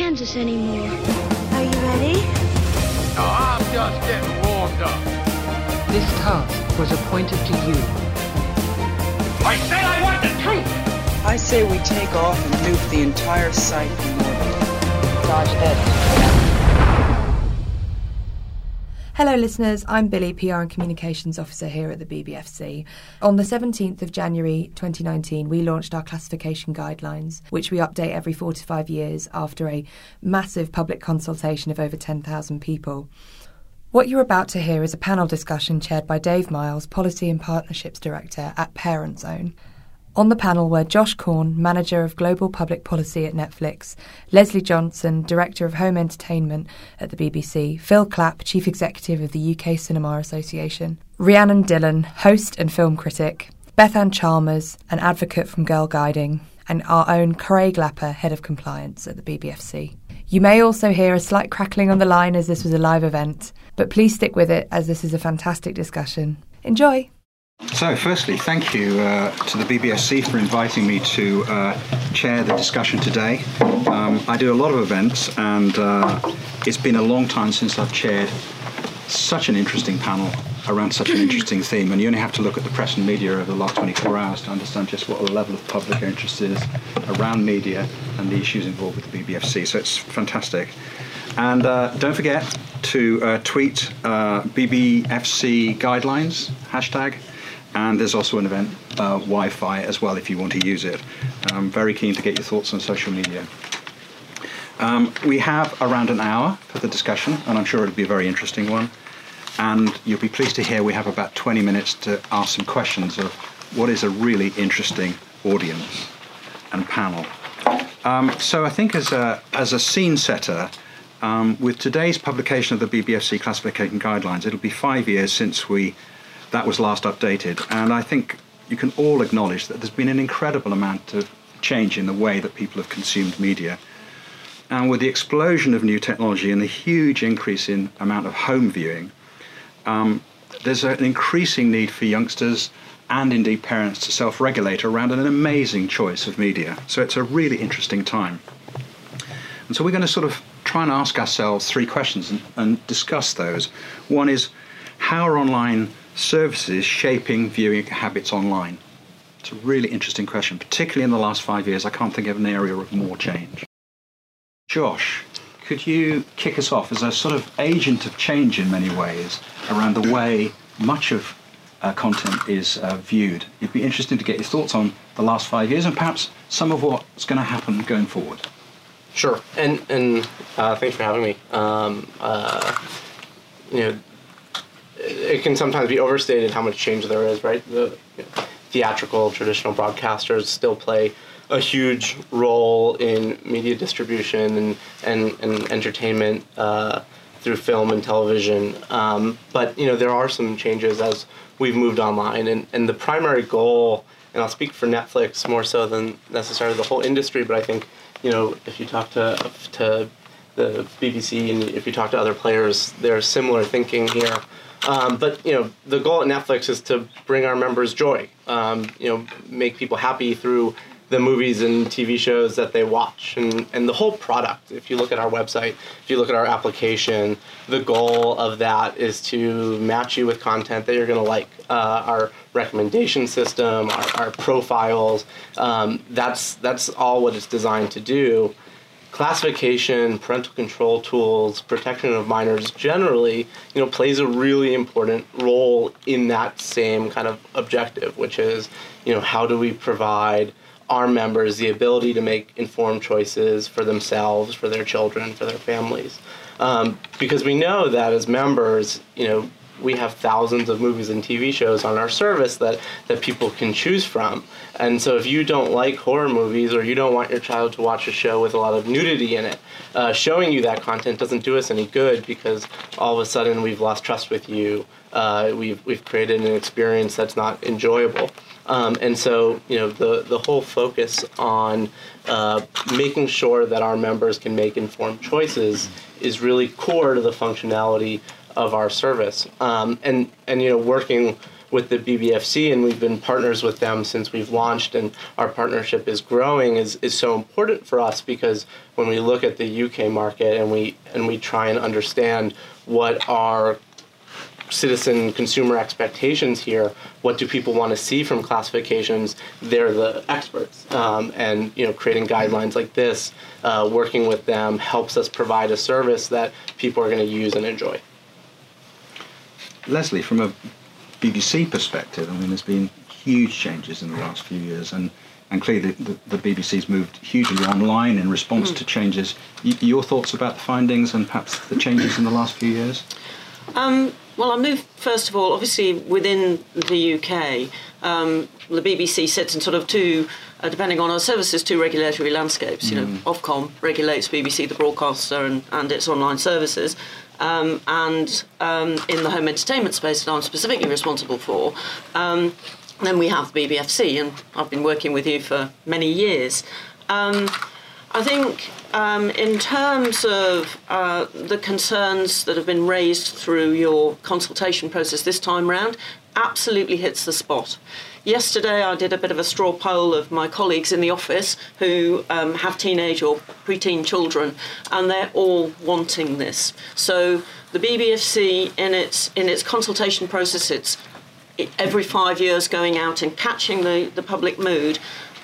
Kansas anymore. Are you ready? No, I'm just getting warmed up. This task was appointed to you. I said I want the truth! I say we take off and nuke the entire site from orbit. Dodge edit. Hello, listeners. I'm Billy, PR and Communications Officer here at the BBFC. On the 17th of January 2019, we launched our classification guidelines, which we update every four to five years after a massive public consultation of over 10,000 people. What you're about to hear is a panel discussion chaired by Dave Miles, Policy and Partnerships Director at Parent Zone. On the panel were Josh Korn, Manager of Global Public Policy at Netflix, Leslie Johnson, Director of Home Entertainment at the BBC, Phil Clapp, Chief Executive of the UK Cinema Association, Rhianna Dhillon, host and film critic, Bethan Chalmers, an advocate from Girl Guiding, and our own Craig Lapper, Head of Compliance at the BBFC. You may also hear a slight crackling on the line as this was a live event, but please stick with it as this is a fantastic discussion. Enjoy! So, firstly, thank you uh, to the BBFC for inviting me to uh, chair the discussion today. Um, I do a lot of events, and uh, it's been a long time since I've chaired such an interesting panel around such an interesting theme. And you only have to look at the press and media over the last 24 hours to understand just what a level of public interest is around media and the issues involved with the BBFC. So, it's fantastic. And uh, don't forget to uh, tweet uh, BBFC guidelines, hashtag and there's also an event uh, Wi-Fi as well if you want to use it. I'm very keen to get your thoughts on social media. Um, we have around an hour for the discussion, and I'm sure it'll be a very interesting one. And you'll be pleased to hear we have about 20 minutes to ask some questions of what is a really interesting audience and panel. Um, so I think as a, as a scene setter, um, with today's publication of the BBFC classification guidelines, it'll be five years since we that was last updated. And I think you can all acknowledge that there's been an incredible amount of change in the way that people have consumed media. And with the explosion of new technology and the huge increase in amount of home viewing, um, there's an increasing need for youngsters and indeed parents to self regulate around an amazing choice of media. So it's a really interesting time. And so we're going to sort of try and ask ourselves three questions and, and discuss those. One is how are online services shaping viewing habits online? It's a really interesting question, particularly in the last five years. I can't think of an area of more change. Josh, could you kick us off as a sort of agent of change in many ways around the way much of uh, content is uh, viewed? It'd be interesting to get your thoughts on the last five years and perhaps some of what's going to happen going forward. Sure, and and uh, thanks for having me. Um, uh, you know, it can sometimes be overstated how much change there is, right? The theatrical traditional broadcasters still play a huge role in media distribution and and, and entertainment uh, through film and television. Um, but you know there are some changes as we've moved online, and, and the primary goal, and I'll speak for Netflix more so than necessarily the whole industry, but I think you know if you talk to to the BBC and if you talk to other players, there's similar thinking here. Um, but you know, the goal at Netflix is to bring our members joy. Um, you know, make people happy through the movies and TV shows that they watch, and and the whole product. If you look at our website, if you look at our application, the goal of that is to match you with content that you're going to like. Uh, our recommendation system, our, our profiles. Um, that's that's all what it's designed to do classification, parental control tools, protection of minors generally, you know, plays a really important role in that same kind of objective, which is, you know, how do we provide our members the ability to make informed choices for themselves, for their children, for their families. Um, because we know that as members, you know, we have thousands of movies and TV shows on our service that, that people can choose from. And so if you don't like horror movies or you don't want your child to watch a show with a lot of nudity in it, uh, showing you that content doesn't do us any good because all of a sudden we've lost trust with you. Uh, we've, we've created an experience that's not enjoyable. Um, and so, you know, the, the whole focus on uh, making sure that our members can make informed choices is really core to the functionality of our service. Um, and and you know, working with the BBFC, and we've been partners with them since we've launched, and our partnership is growing, is, is so important for us because when we look at the UK market and we and we try and understand what our citizen consumer expectations here. What do people want to see from classifications? They're the experts, um, and you know, creating guidelines like this, uh, working with them helps us provide a service that people are going to use and enjoy. Leslie, from a BBC perspective, I mean, there's been huge changes in the last few years, and and clearly the, the, the BBC's moved hugely online in response to changes. Y- your thoughts about the findings and perhaps the changes in the last few years? Um, well, I move first of all, obviously within the UK, um, the BBC sits in sort of two, uh, depending on our services, two regulatory landscapes. You know, Ofcom regulates BBC, the broadcaster, and, and its online services. Um, and um, in the home entertainment space that I'm specifically responsible for, um, then we have the BBFC, and I've been working with you for many years. Um, I think um, in terms of uh, the concerns that have been raised through your consultation process this time round, absolutely hits the spot. Yesterday, I did a bit of a straw poll of my colleagues in the office who um, have teenage or preteen children, and they're all wanting this. So the BBFC, in its in its consultation process, it's every five years going out and catching the, the public mood.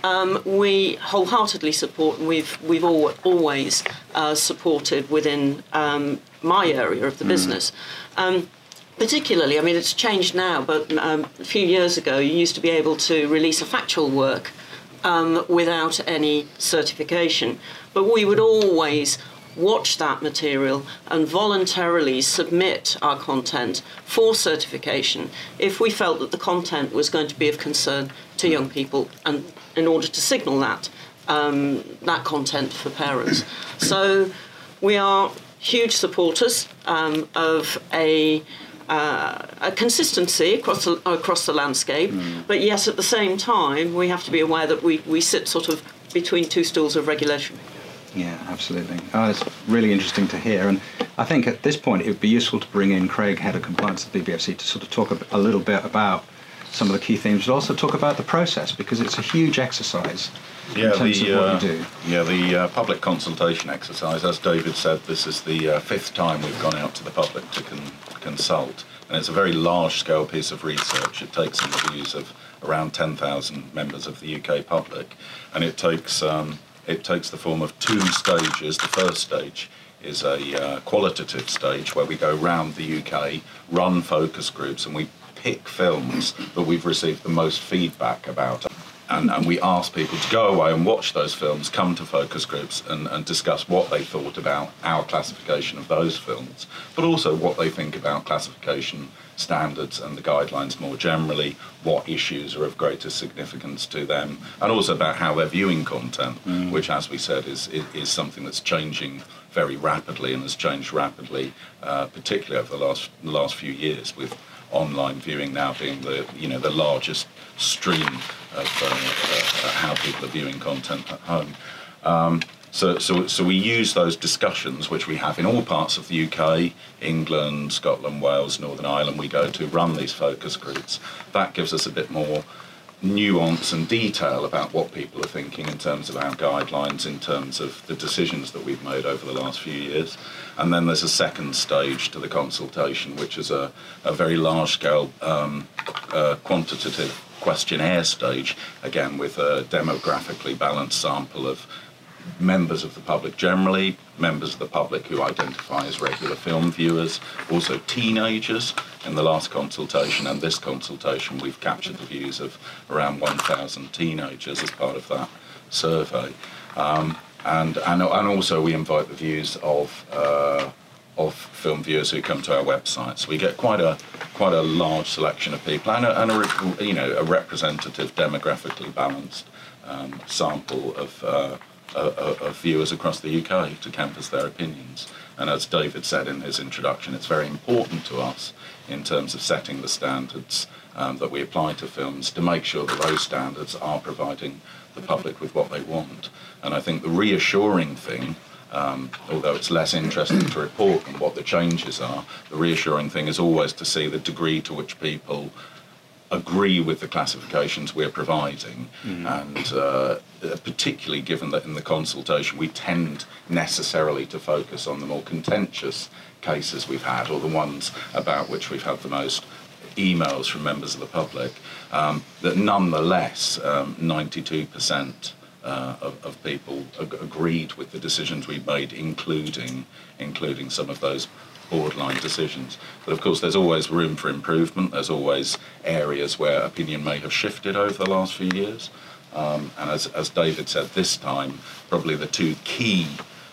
Um, we wholeheartedly support, and we've we've all, always uh, supported within um, my area of the business. Um, particularly, I mean, it's changed now, but um, a few years ago, you used to be able to release a factual work um, without any certification. But we would always watch that material and voluntarily submit our content for certification if we felt that the content was going to be of concern to young people and in order to signal that um, that content for parents. So we are huge supporters um, of a uh, a consistency across the, across the landscape, but yes, at the same time, we have to be aware that we, we sit sort of between two stools of regulation. Yeah, absolutely. Oh, it's really interesting to hear. And I think at this point it would be useful to bring in Craig, Head of Compliance at the BBFC, to sort of talk a, a little bit about some of the key themes, but also talk about the process because it's a huge exercise Yeah, in terms the of what uh, you do. yeah the uh, public consultation exercise. As David said, this is the uh, fifth time we've gone out to the public to con- consult, and it's a very large-scale piece of research. It takes in the views of around 10,000 members of the UK public, and it takes um, it takes the form of two stages. The first stage is a uh, qualitative stage where we go round the UK, run focus groups, and we pick films that we've received the most feedback about. And, and we ask people to go away and watch those films, come to focus groups and, and discuss what they thought about our classification of those films, but also what they think about classification standards and the guidelines more generally, what issues are of greatest significance to them, and also about how they're viewing content, which, as we said, is, is, is something that's changing very rapidly and has changed rapidly, uh, particularly over the last, the last few years with online viewing now being the you know the largest stream of uh, uh, how people are viewing content at home. Um, so, so, so we use those discussions, which we have in all parts of the UK, England, Scotland, Wales, Northern Ireland. We go to run these focus groups. That gives us a bit more nuance and detail about what people are thinking in terms of our guidelines, in terms of the decisions that we've made over the last few years. And then there's a second stage to the consultation, which is a, a very large scale um, uh, quantitative questionnaire stage, again with a demographically balanced sample of members of the public generally, members of the public who identify as regular film viewers, also teenagers. In the last consultation and this consultation, we've captured the views of around 1,000 teenagers as part of that survey. Um, and, and, and also we invite the views of uh, of film viewers who come to our website. So we get quite a quite a large selection of people and a, and a you know a representative, demographically balanced um, sample of, uh, of viewers across the UK to canvass their opinions. And as David said in his introduction, it's very important to us in terms of setting the standards um, that we apply to films to make sure that those standards are providing the public with what they want. And I think the reassuring thing um, although it's less interesting to report than what the changes are, the reassuring thing is always to see the degree to which people agree with the classifications we're providing, and uh, particularly given that in the consultation we tend necessarily to focus on the more contentious cases we've had, or the ones about which we've had the most emails from members of the public, um, that nonetheless um, 92% uh, of, of people ag- agreed with the decisions we made, including including some of those borderline decisions. But of course, there's always room for improvement. There's always areas where opinion may have shifted over the last few years. Um, and as, as David said this time, probably the two key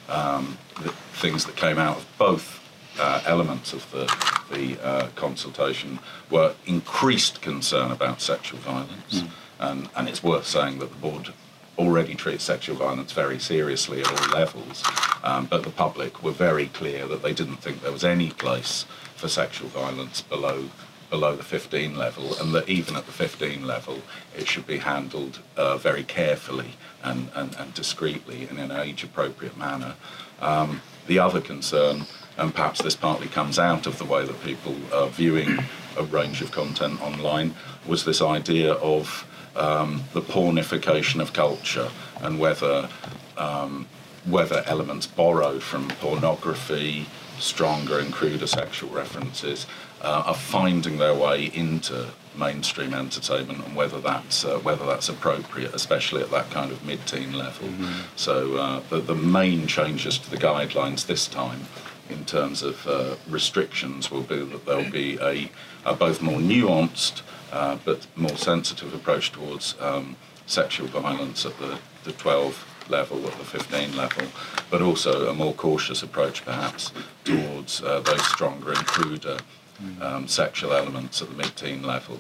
um, th- things that came out of both uh, elements of the, the uh, consultation were increased concern about sexual violence. And, and it's worth saying that the board already treats sexual violence very seriously at all levels, um, but the public were very clear that they didn't think there was any place for sexual violence below below the 15 level, and that even at the 15 level, it should be handled uh, very carefully and, and, and discreetly in an age-appropriate manner. Um, the other concern, and perhaps this partly comes out of the way that people are viewing a range of content online, was this idea of um, the pornification of culture and whether um, whether elements borrowed from pornography, stronger and cruder sexual references, uh, are finding their way into mainstream entertainment and whether that's uh, whether that's appropriate, especially at that kind of mid-teen level. So uh, the, the main changes to the guidelines this time in terms of uh, restrictions will be that there'll be a, a both more nuanced uh, but more sensitive approach towards um, sexual violence at the, the 12 level, at the 15 level, but also a more cautious approach perhaps towards uh, those stronger and cruder um, sexual elements at the mid-teen level.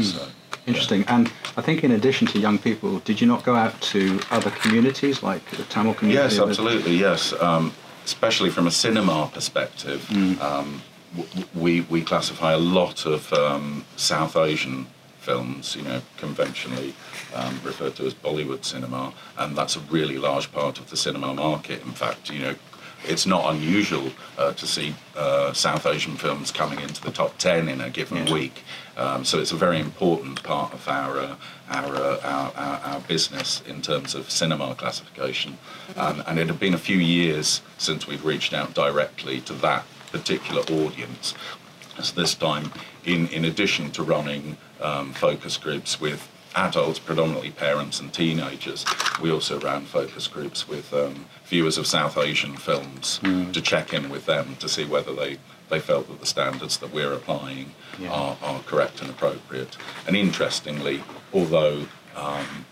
So, yeah. Interesting. And I think in addition to young people, did you not go out to other communities like the Tamil community? Yes, absolutely. Yes, um, especially from a cinema perspective, um, we we classify a lot of um, South Asian films, you know, conventionally um, referred to as Bollywood cinema, and that's a really large part of the cinema market. In fact, you know. It's not unusual uh, to see uh, South Asian films coming into the top 10 in a given Yeah. week. Um, so it's a very important part of our, uh, our, uh, our, our, our business in terms of cinema classification. Um, and it had been a few years since we've reached out directly to that particular audience. So this time, in, in addition to running um, focus groups with adults, predominantly parents and teenagers, we also ran focus groups with um, viewers of South Asian films to check in with them to see whether they, they felt that the standards that we're applying Yeah. are, are correct and appropriate. And interestingly, although um,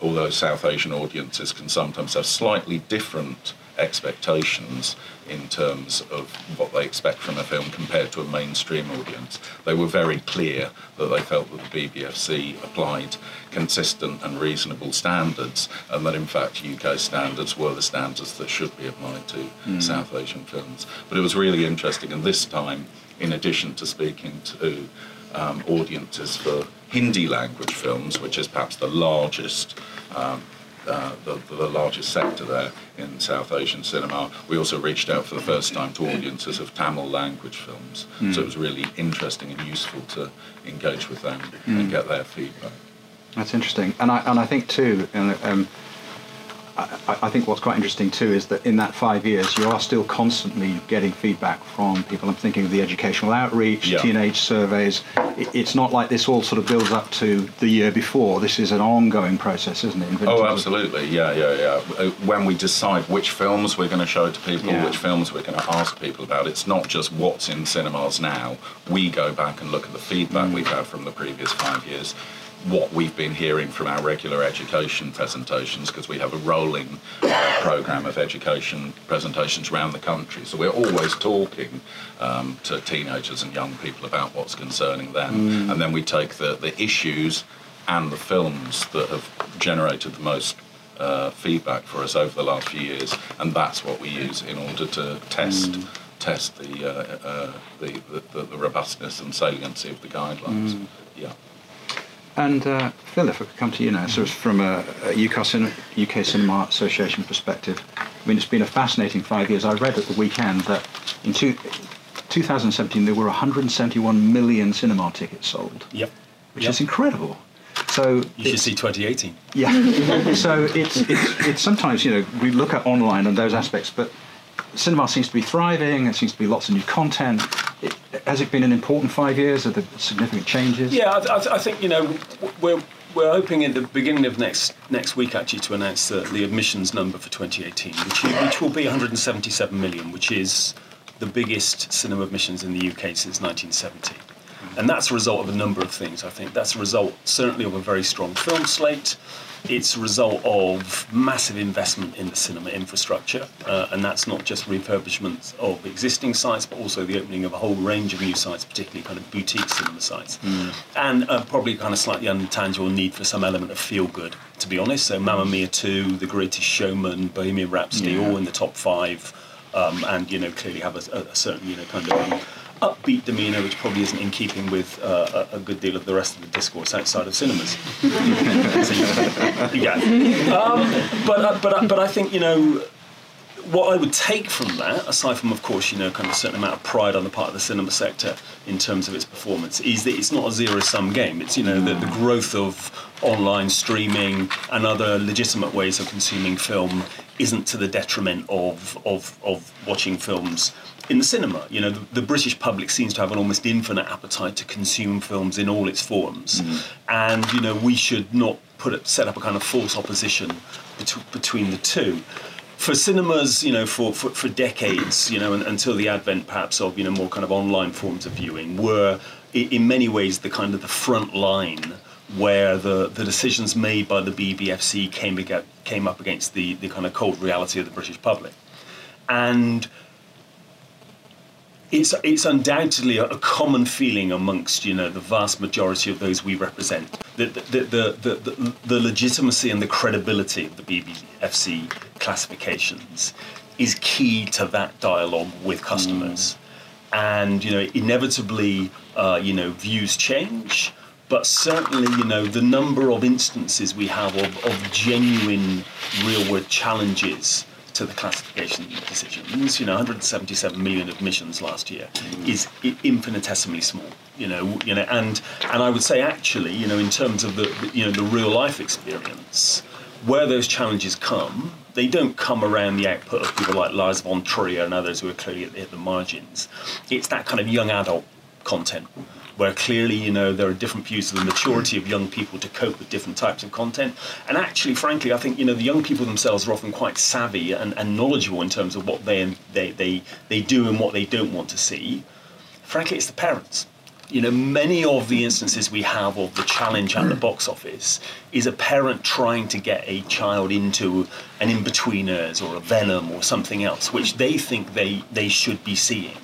although South Asian audiences can sometimes have slightly different expectations in terms of what they expect from a film compared to a mainstream audience, they were very clear that they felt that the BBFC applied consistent and reasonable standards, and that in fact UK standards were the standards that should be applied to South Asian films. But it was really interesting, and this time, in addition to speaking to um, audiences for Hindi language films, which is perhaps the largest um, uh, the, the largest sector there in South Asian cinema. We also reached out for the first time to audiences of Tamil language films. So it was really interesting and useful to engage with them and get their feedback. That's interesting, and I and I think too, and um, I, I think what's quite interesting too is that in that five years, you are still constantly getting feedback from people. I'm thinking of the educational outreach, Yeah. teenage surveys. It, it's not like this all sort of builds up to the year before. This is an ongoing process, isn't it? Oh, absolutely. Yeah, yeah, yeah. Uh, When we decide which films we're going to show to people, Yeah. which films we're going to ask people about, it's not just what's in cinemas now. We go back and look at the feedback we've had from the previous five years, what we've been hearing from our regular education presentations, because we have a rolling uh, program of education presentations around the country. So we're always talking um, to teenagers and young people about what's concerning them. And then we take the, the issues and the films that have generated the most uh, feedback for us over the last few years, and that's what we use in order to test test the, uh, uh, the, the the robustness and saliency of the guidelines. Yeah. And uh, Phil, if I could come to you now, sort of from a, a UK, Cin- UK Cinema Association perspective, I mean, it's been a fascinating five years. I read at the weekend that in two, 2017 there were 171 million cinema tickets sold. Yep. which Yep. is incredible. So You should see 2018. yeah. so it's, it's it's sometimes you know we look at online and those aspects, but cinema seems to be thriving. There seems to be lots of new content. It, has it been an important five years? Are there significant changes? Yeah, I, I, think you know we're we're hoping at the beginning of next next week actually to announce the, the admissions number for 2018, which which will be 177 million, which is the biggest cinema admissions in the UK since 1970. And that's a result of a number of things, I think. That's a result, certainly, of a very strong film slate. It's a result of massive investment in the cinema infrastructure, uh, and that's not just refurbishments of existing sites, but also the opening of a whole range of new sites, particularly kind of boutique cinema sites. And uh, probably kind of slightly untangible need for some element of feel good, to be honest. So, Mamma Mia 2, The Greatest Showman, Bohemian Rhapsody, Yeah. all in the top five, um, and you know clearly have a, a, a certain you know kind of um, upbeat demeanour, which probably isn't in keeping with uh, a, good deal of the rest of the discourse outside of cinemas. Yeah, um, but uh, but uh, but I think you know what I would take from that, aside from, of course, you know, kind of a certain amount of pride on the part of the cinema sector in terms of its performance, is that it's not a zero-sum game. It's you know the, the growth of online streaming and other legitimate ways of consuming film isn't to the detriment of of, of watching films in the cinema. You know, the, the British public seems to have an almost infinite appetite to consume films in all its forms, mm-hmm. and you know we should not put it, set up a kind of false opposition bet- between the two for cinemas, you know, for, for, for decades, you know, and, until the advent perhaps of, you know, more kind of online forms of viewing, were in many ways the kind of the front line where the, the decisions made by the BBFC came, came up against the, the kind of cold reality of the British public. And it's, it's undoubtedly a, common feeling amongst you know the vast majority of those we represent. That the, the, the, the, the legitimacy and the credibility of the BBFC classifications is key to that dialogue with customers. And you know inevitably uh, you know views change but certainly you know the number of instances we have of, of genuine real world challenges to the classification decisions you know 177 million admissions last year is infinitesimally small you know you know and and I would say actually you know in terms of the the- you know the real life experience where those challenges come, they don't come around the output of people like Lars von Trier and others who are clearly at the, at the margins. It's that kind of young adult content where clearly, you know, there are different views of the maturity of young people to cope with different types of content. And actually, frankly, I think, you know, the young people themselves are often quite savvy and, and knowledgeable in terms of what they, they, they, they do and what they don't want to see. Frankly, it's the parents you know, many of the instances we have of the challenge at the box office is a parent trying to get a child into an in-betweeners or a Venom or something else, which they think they, they should be seeing.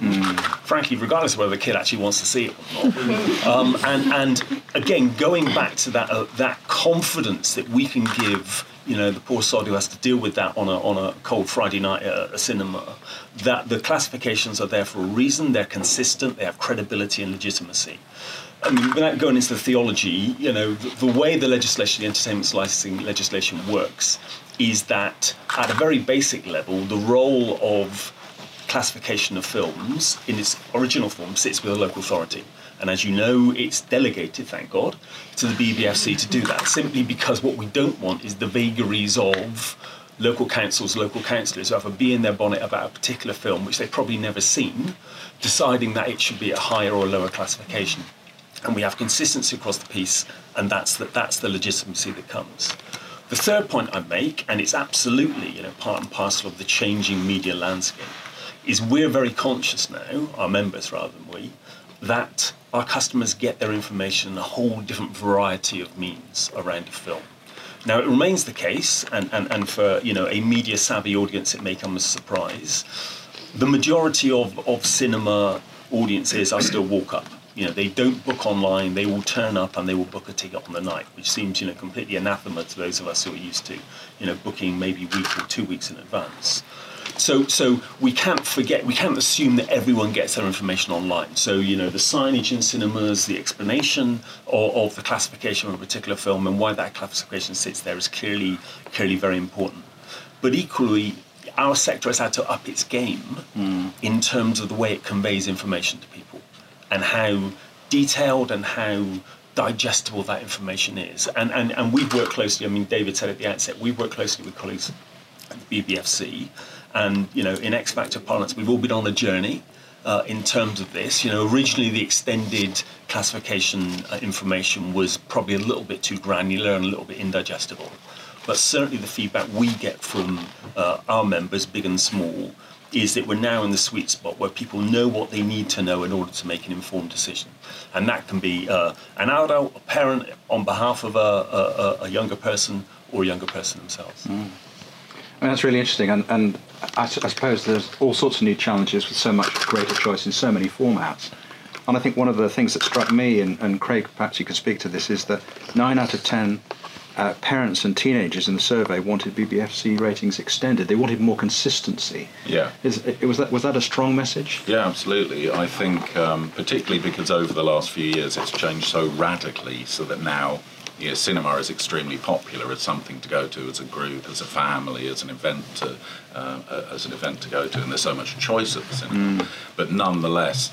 Frankly, regardless of whether the kid actually wants to see it or not. um, and, and again, going back to that, uh, that confidence that we can give you know, the poor sod who has to deal with that on a, on a cold Friday night at a cinema, that the classifications are there for a reason, they're consistent, they have credibility and legitimacy. I mean, without going into the theology, you know, the, the way the legislation, the entertainment licensing legislation works is that at a very basic level, the role of classification of films in its original form sits with a local authority. And as you know, it's delegated, thank God, to the BBFC to do that, simply because what we don't want is the vagaries of local councils, local councillors who have a bee in their bonnet about a particular film which they've probably never seen, deciding that it should be a higher or lower classification. And we have consistency across the piece, and that's the, that's the legitimacy that comes. The third point I make, and it's absolutely you know part and parcel of the changing media landscape, is we're very conscious now, our members rather than we, that our customers get their information in a whole different variety of means around a film. Now it remains the case, and, and, and for you know a media savvy audience it may come as a surprise, the majority of, of cinema audiences are still walk up. You know, they don't book online, they will turn up and they will book a ticket on the night, which seems, you know, completely anathema to those of us who are used to, you know, booking maybe a week or two weeks in advance. So, so we can't forget, we can't assume that everyone gets their information online. So, you know, the signage in cinemas, the explanation of, of the classification of a particular film and why that classification sits there is clearly, clearly very important. But equally, our sector has had to up its game hmm. in terms of the way it conveys information to people and how detailed and how digestible that information is. And, and, and we've worked closely, I mean, David said at the outset, we've worked closely with colleagues at the BBFC. And, you know, in X Factor parlance, we've all been on a journey. Uh, in terms of this, you know, originally the extended classification uh, information was probably a little bit too granular and a little bit indigestible. But certainly the feedback we get from uh, our members, big and small, is that we're now in the sweet spot where people know what they need to know in order to make an informed decision. And that can be uh, an adult, a parent on behalf of a, a, a, younger person or a younger person themselves. Mm. I mean, that's really interesting. And, and I, I, suppose there's all sorts of new challenges with so much greater choice in so many formats. And I think one of the things that struck me, and, and Craig, perhaps you could speak to this, is that nine out of ten uh, parents and teenagers in the survey wanted BBFC ratings extended. They wanted more consistency. Yeah. Is, was that was that a strong message? Yeah, absolutely. I think um, particularly because over the last few years it's changed so radically, so that now. You know, cinema is extremely popular as something to go to as a group, as a family, as an event to, uh, as an event to go to, and there's so much choice at the cinema. Mm. But nonetheless,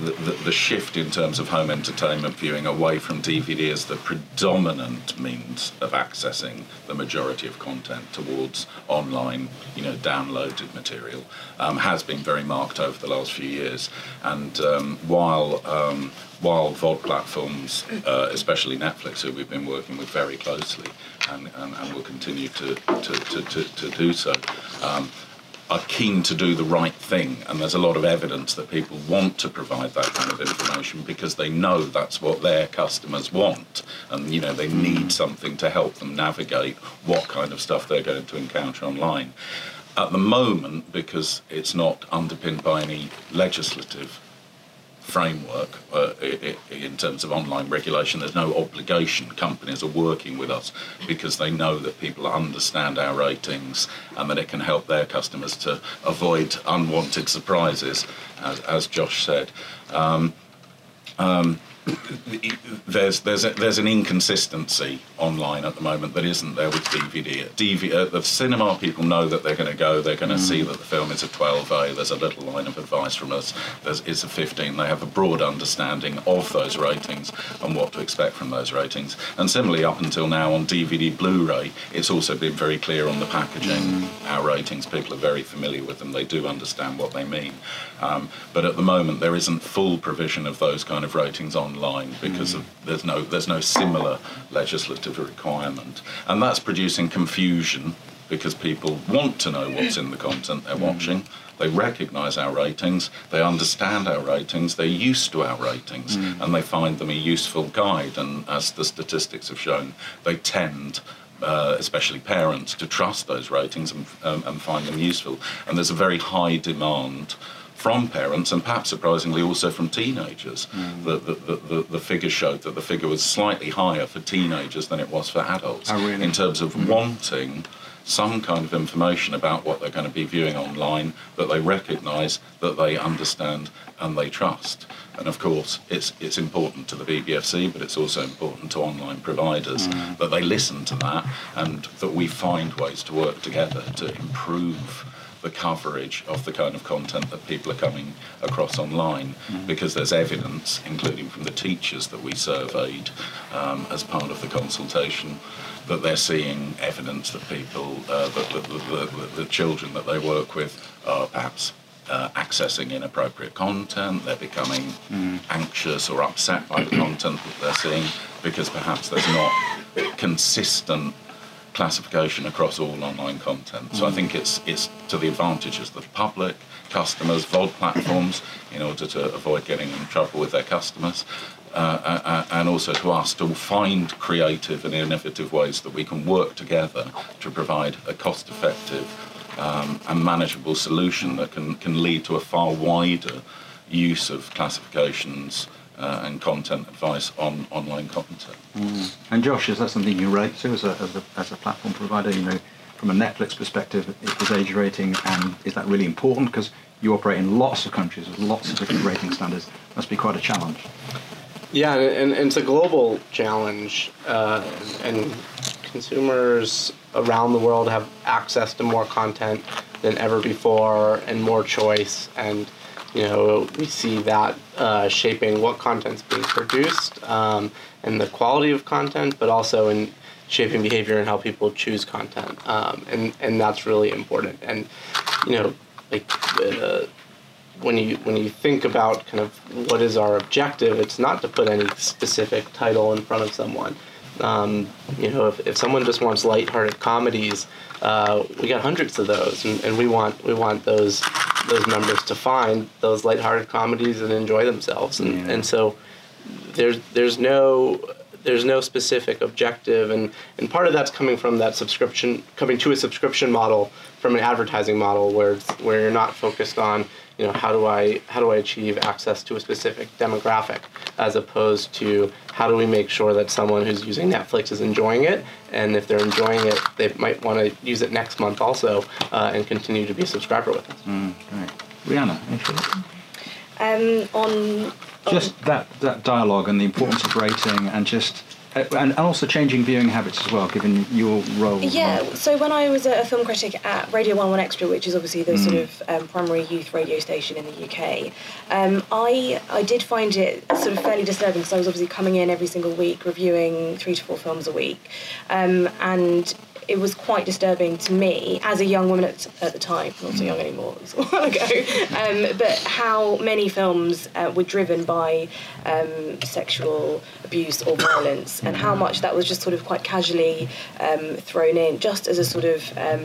the, the, shift in terms of home entertainment viewing away from DVD as the predominant means of accessing the majority of content towards online, you know, downloaded material um, has been very marked over the last few years. And um, while um, while VOD platforms, uh, especially Netflix, who we've been working with very closely, and, and, and will continue to, to, to, to, to do so um, are keen to do the right thing, and there's a lot of evidence that people want to provide that kind of information because they know that's what their customers want, and you know they need something to help them navigate what kind of stuff they're going to encounter online. At the moment, because it's not underpinned by any legislative framework uh, in terms of online regulation. There's no obligation. Companies are working with us because they know that people understand our ratings and that it can help their customers to avoid unwanted surprises, as, as Josh said. Um, um, there's there's a, there's an inconsistency online at the moment that isn't there with DVD. DVD uh, the cinema people know that they're going to go. They're going to mm. see that the film is a 12A. There's a little line of advice from us. There's it's a 15. They have a broad understanding of those ratings and what to expect from those ratings. And similarly, up until now on DVD, Blu-ray, it's also been very clear on the packaging. Mm. Our ratings, people are very familiar with them. They do understand what they mean. Um, but at the moment, there isn't full provision of those kind of ratings online because of, there's no there's no similar legislative requirement, and that's producing confusion because people want to know what's in the content they're watching. They recognise our ratings, they understand our ratings, they're used to our ratings, mm. and they find them a useful guide. And as the statistics have shown, they tend uh, especially parents, to trust those ratings and, um, and, find them useful. And there's a very high demand from parents and perhaps surprisingly also from teenagers. Mm. The, the, the, the, figures showed that the figure was slightly higher for teenagers than it was for adults oh, really? in terms of mm. wanting some kind of information about what they're going to be viewing online that they recognise, that they understand, and they trust. And of course, it's it's important to the BBFC, but it's also important to online providers mm. that they listen to that and that we find ways to work together to improve the coverage of the kind of content that people are coming across online mm. because there's evidence, including from the teachers that we surveyed um, as part of the consultation, that they're seeing evidence that people, uh, that the, the, the, the, children that they work with are perhaps uh, accessing inappropriate content, they're becoming mm. anxious or upset by the content that they're seeing because perhaps there's not consistent classification across all online content. So I mm. think it's it's to the advantages of the public, customers, VOD platforms, in order to avoid getting in trouble with their customers, uh, uh, uh, and also to us to find creative and innovative ways that we can work together to provide a cost-effective um, and manageable solution that can, can lead to a far wider use of classifications uh, and content advice on online content. Mm. And Josh, is that something you rate to as a, as a, as a platform provider? You know, from a Netflix perspective, is age rating, and is that really important? Because you operate in lots of countries with lots of different rating standards. Must be quite a challenge. Yeah, and, and it's a global challenge, uh, and consumers around the world have access to more content than ever before and more choice and you know, we see that uh, shaping what content's being produced um, and the quality of content, but also in shaping behavior and how people choose content, um, and and that's really important. And you know, like uh, when you when you think about kind of what is our objective, it's not to put any specific title in front of someone. Um, you know, if, if someone just wants lighthearted comedies, uh, we got hundreds of those, and, and we want we want those those members to find those lighthearted comedies and enjoy themselves. And, Yeah. and so there's there's no there's no specific objective and, and part of that's coming from that subscription coming to a subscription model from an advertising model where it's, where you're not focused on you know how do I how do I achieve access to a specific demographic as opposed to how do we make sure that someone who's using Netflix is enjoying it and if they're enjoying it they might want to use it next month also uh, and continue to be a subscriber with us. Right. Rhianna, any? Um, on just that that dialogue and the importance of rating and just and also changing viewing habits as well, given your role. Yeah, so when I was a film critic at Radio 1 One Extra, which is obviously the sort Mm. of um, primary youth radio station in the UK, um, I I did find it sort of fairly disturbing because I was obviously coming in every single week reviewing three to four films a week, um, and it was quite disturbing to me as a young woman at, at the time, not so young anymore, it was a while ago, um, but how many films uh, were driven by um, sexual abuse or violence and how much that was just sort of quite casually um, thrown in just as a sort of, um,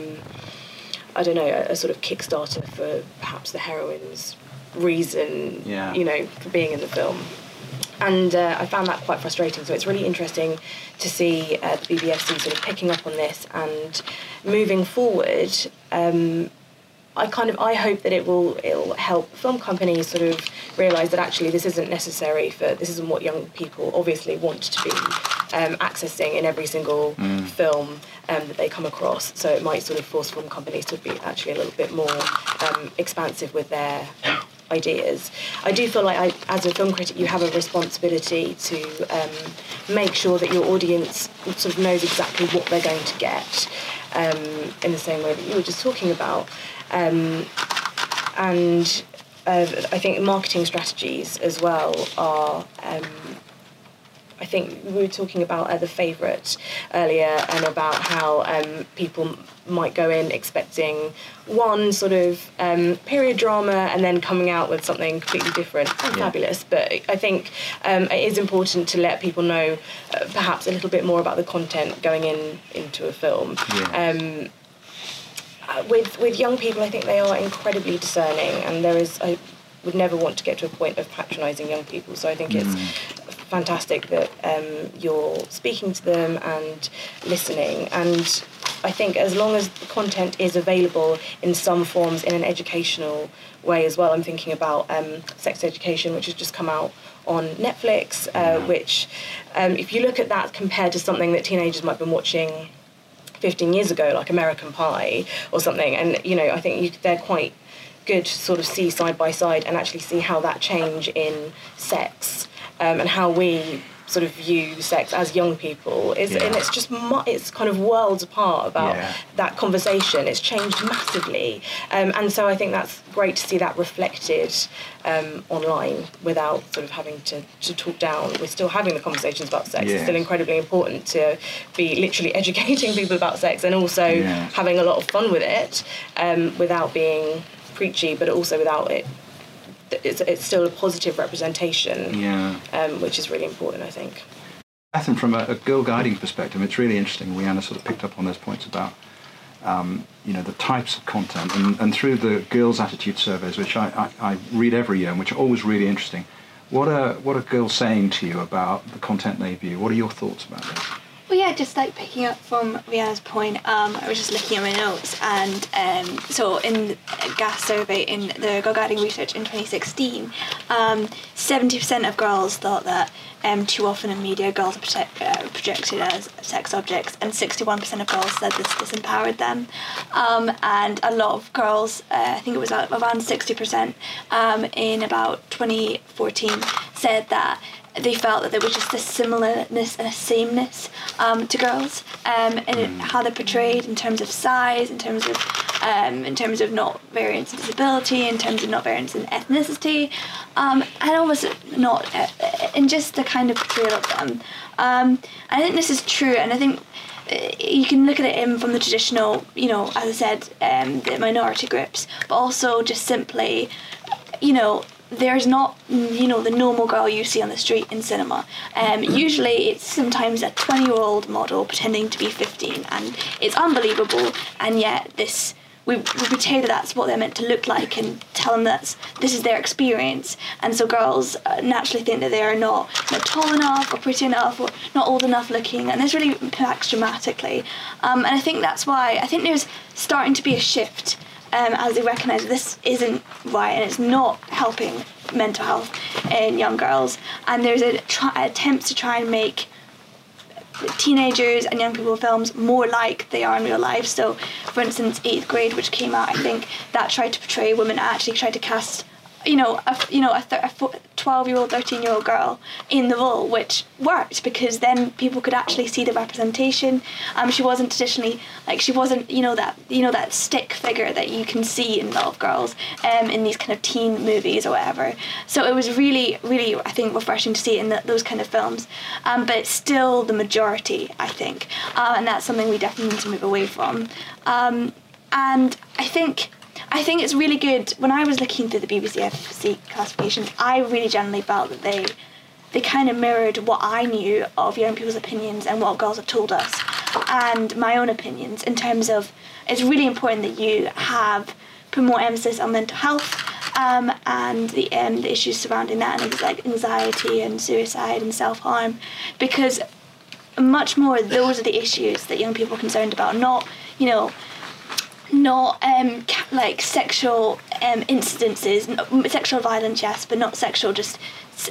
I don't know, a, a sort of kickstarter for perhaps the heroine's reason, Yeah. you know, for being in the film and uh, I found that quite frustrating. So it's really interesting to see uh, the BBFC sort of picking up on this and moving forward. Um, I kind of I hope that it will it'll help film companies sort of realise that actually this isn't necessary for this isn't what young people obviously want to be um, accessing in every single film um, that they come across. So it might sort of force film companies to be actually a little bit more um, expansive with their ideas. I do feel like, I, as a film critic, you have a responsibility to um, make sure that your audience sort of knows exactly what they're going to get, um, in the same way that you were just talking about. Um, and uh, I think marketing strategies as well are. I think we were talking about uh, the favourite earlier and about how um, people might go in expecting one sort of um, period drama and then coming out with something completely different and Yeah. fabulous. But I think um, it is important to let people know uh, perhaps a little bit more about the content going in into a film. Yeah. Um, uh, with with young people, I think they are incredibly discerning, and there is I would never want to get to a point of patronising young people. So I think it's fantastic that um, you're speaking to them and listening. And I think as long as the content is available in some forms in an educational way as well, I'm thinking about um, sex education, which has just come out on Netflix, uh, which, um, if you look at that compared to something that teenagers might have been watching 15 years ago, like American Pie or something. And, you know, I think you, they're quite good to sort of see side by side and actually see how that change in sex um, and how we sort of view sex as young people is Yeah. and it's just it's kind of worlds apart about Yeah. that conversation. It's changed massively. Um, and so I think that's great to see that reflected um, online without sort of having to, to talk down. We're still having the conversations about sex. It's still incredibly important to be literally educating people about sex and also having a lot of fun with it um, without being preachy but also without it it's, it's still a positive representation Yeah. um, which is really important I think Bethan, from a, a girl guiding perspective, it's really interesting. Rhianna sort of picked up on those points about, um, you know, the types of content, and, and through the girls' attitude surveys, which I, I, I read every year, and which are always really interesting. What are what are girls saying to you about the content they view? What are your thoughts about this? Well, yeah, just like picking up from Rhianna's point, um, I was just looking at my notes, and um, so in a gas survey in the Girl Research in 2016, um, 70% of girls thought that um, too often in media girls are protect, uh, projected as sex objects, and 61% of girls said this disempowered them. Um, and a lot of girls, uh, I think it was around 60%, um, in about 2014, said that they felt that there was just a similarness and a sameness um, to girls um, and it, how they're portrayed in terms of size, in terms of um, in terms of not variance in disability, in terms of not variance in ethnicity, um, and almost not uh, in just the kind of portrayal of them. Um, I think this is true, and I think uh, you can look at it in from the traditional, you know, as I said, um, the minority groups, but also just simply, you know, there's not, you know, the normal girl you see on the street in cinema. Um, usually it's sometimes a 20 year old model pretending to be 15, and it's unbelievable, and yet this. We, we pretend that that's what they're meant to look like and tell them that this is their experience. And so girls uh, naturally think that they are not, not tall enough or pretty enough or not old enough looking. And this really impacts dramatically. Um, and I think that's why I think there's starting to be a shift um, as they recognise this isn't right and it's not helping mental health in young girls. And there's a try- attempts to try and make teenagers and young people films more like they are in real life. So, for instance, Eighth Grade, which came out, I think that tried to portray women, actually tried to cast, you know, a you know a, a twelve year old, thirteen year old girl in the role, which worked because then people could actually see the representation. Um, she wasn't traditionally like she wasn't you know that you know that stick figure that you can see in of girls um, in these kind of teen movies or whatever. So it was really really I think refreshing to see in the, those kind of films. Um, but it's still the majority I think, uh, and that's something we definitely need to move away from. Um, and I think I think it's really good. When I was looking through the BBFC classifications, I really generally felt that they they kind of mirrored what I knew of young people's opinions and what girls have told us, and my own opinions in terms of it's really important that you have put more emphasis on mental health um, and the um, the issues surrounding that, and like anxiety and suicide and self harm, because much more those are the issues that young people are concerned about, not you know not um, like sexual um, incidences, sexual violence, yes, but not sexual, just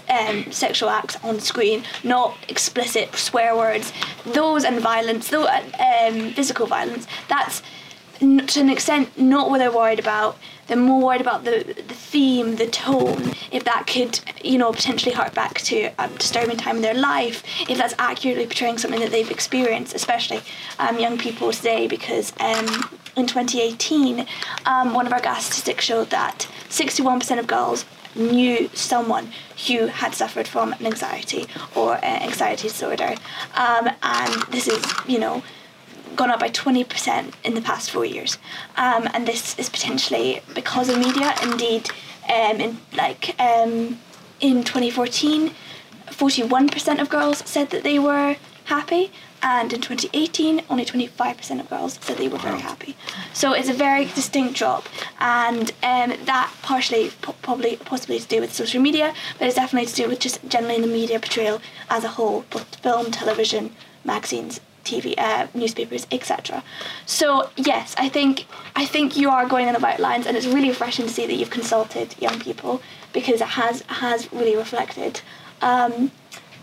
um, sexual acts on screen, not explicit swear words. Those and violence, though, um, physical violence, that's to an extent not what they're worried about. They're more worried about the, the theme, the tone, if that could, you know, potentially hark back to a disturbing time in their life, if that's accurately portraying something that they've experienced, especially um, young people today, because um, in 2018, um, one of our gas statistics showed that 61% of girls knew someone who had suffered from an anxiety or an anxiety disorder. Um, and this is, you know, gone up by 20% in the past four years. Um, and this is potentially because of media. Indeed, um, in, like um, in 2014, 41% of girls said that they were happy, and in 2018, only 25% of girls said they were very happy. So it's a very distinct drop, and um, that partially, po- probably, possibly to do with social media, but it's definitely to do with just generally the media portrayal as a whole, both film, television, magazines, TV, uh, newspapers, etc. So yes, I think I think you are going on the right lines, and it's really refreshing to see that you've consulted young people because it has has really reflected, um,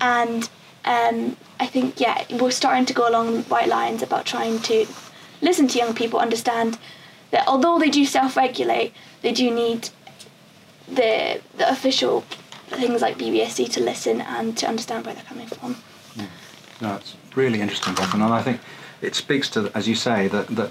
and um, I think yeah we're starting to go along the right lines about trying to listen to young people, understand that although they do self-regulate, they do need the the official things like BBFC to listen and to understand where they're coming from. No, it's really interesting, Catherine, and I think it speaks to, as you say, that, that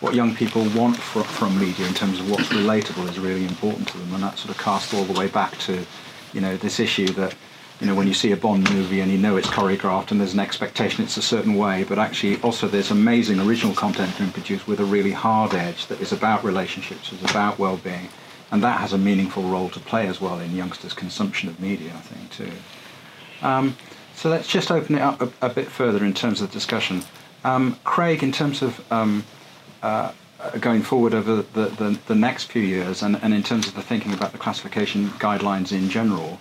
what young people want fr- from media in terms of what's relatable is really important to them, and that sort of casts all the way back to, you know, this issue that, you know, when you see a Bond movie and you know it's choreographed and there's an expectation it's a certain way, but actually also there's amazing original content being produced with a really hard edge that is about relationships, is about well-being, and that has a meaningful role to play as well in youngsters' consumption of media, I think, too. Um, so let's just open it up a, a bit further in terms of discussion. Um, Craig, in terms of um, uh, going forward over the, the, the, next few years and, and in terms of the thinking about the classification guidelines in general,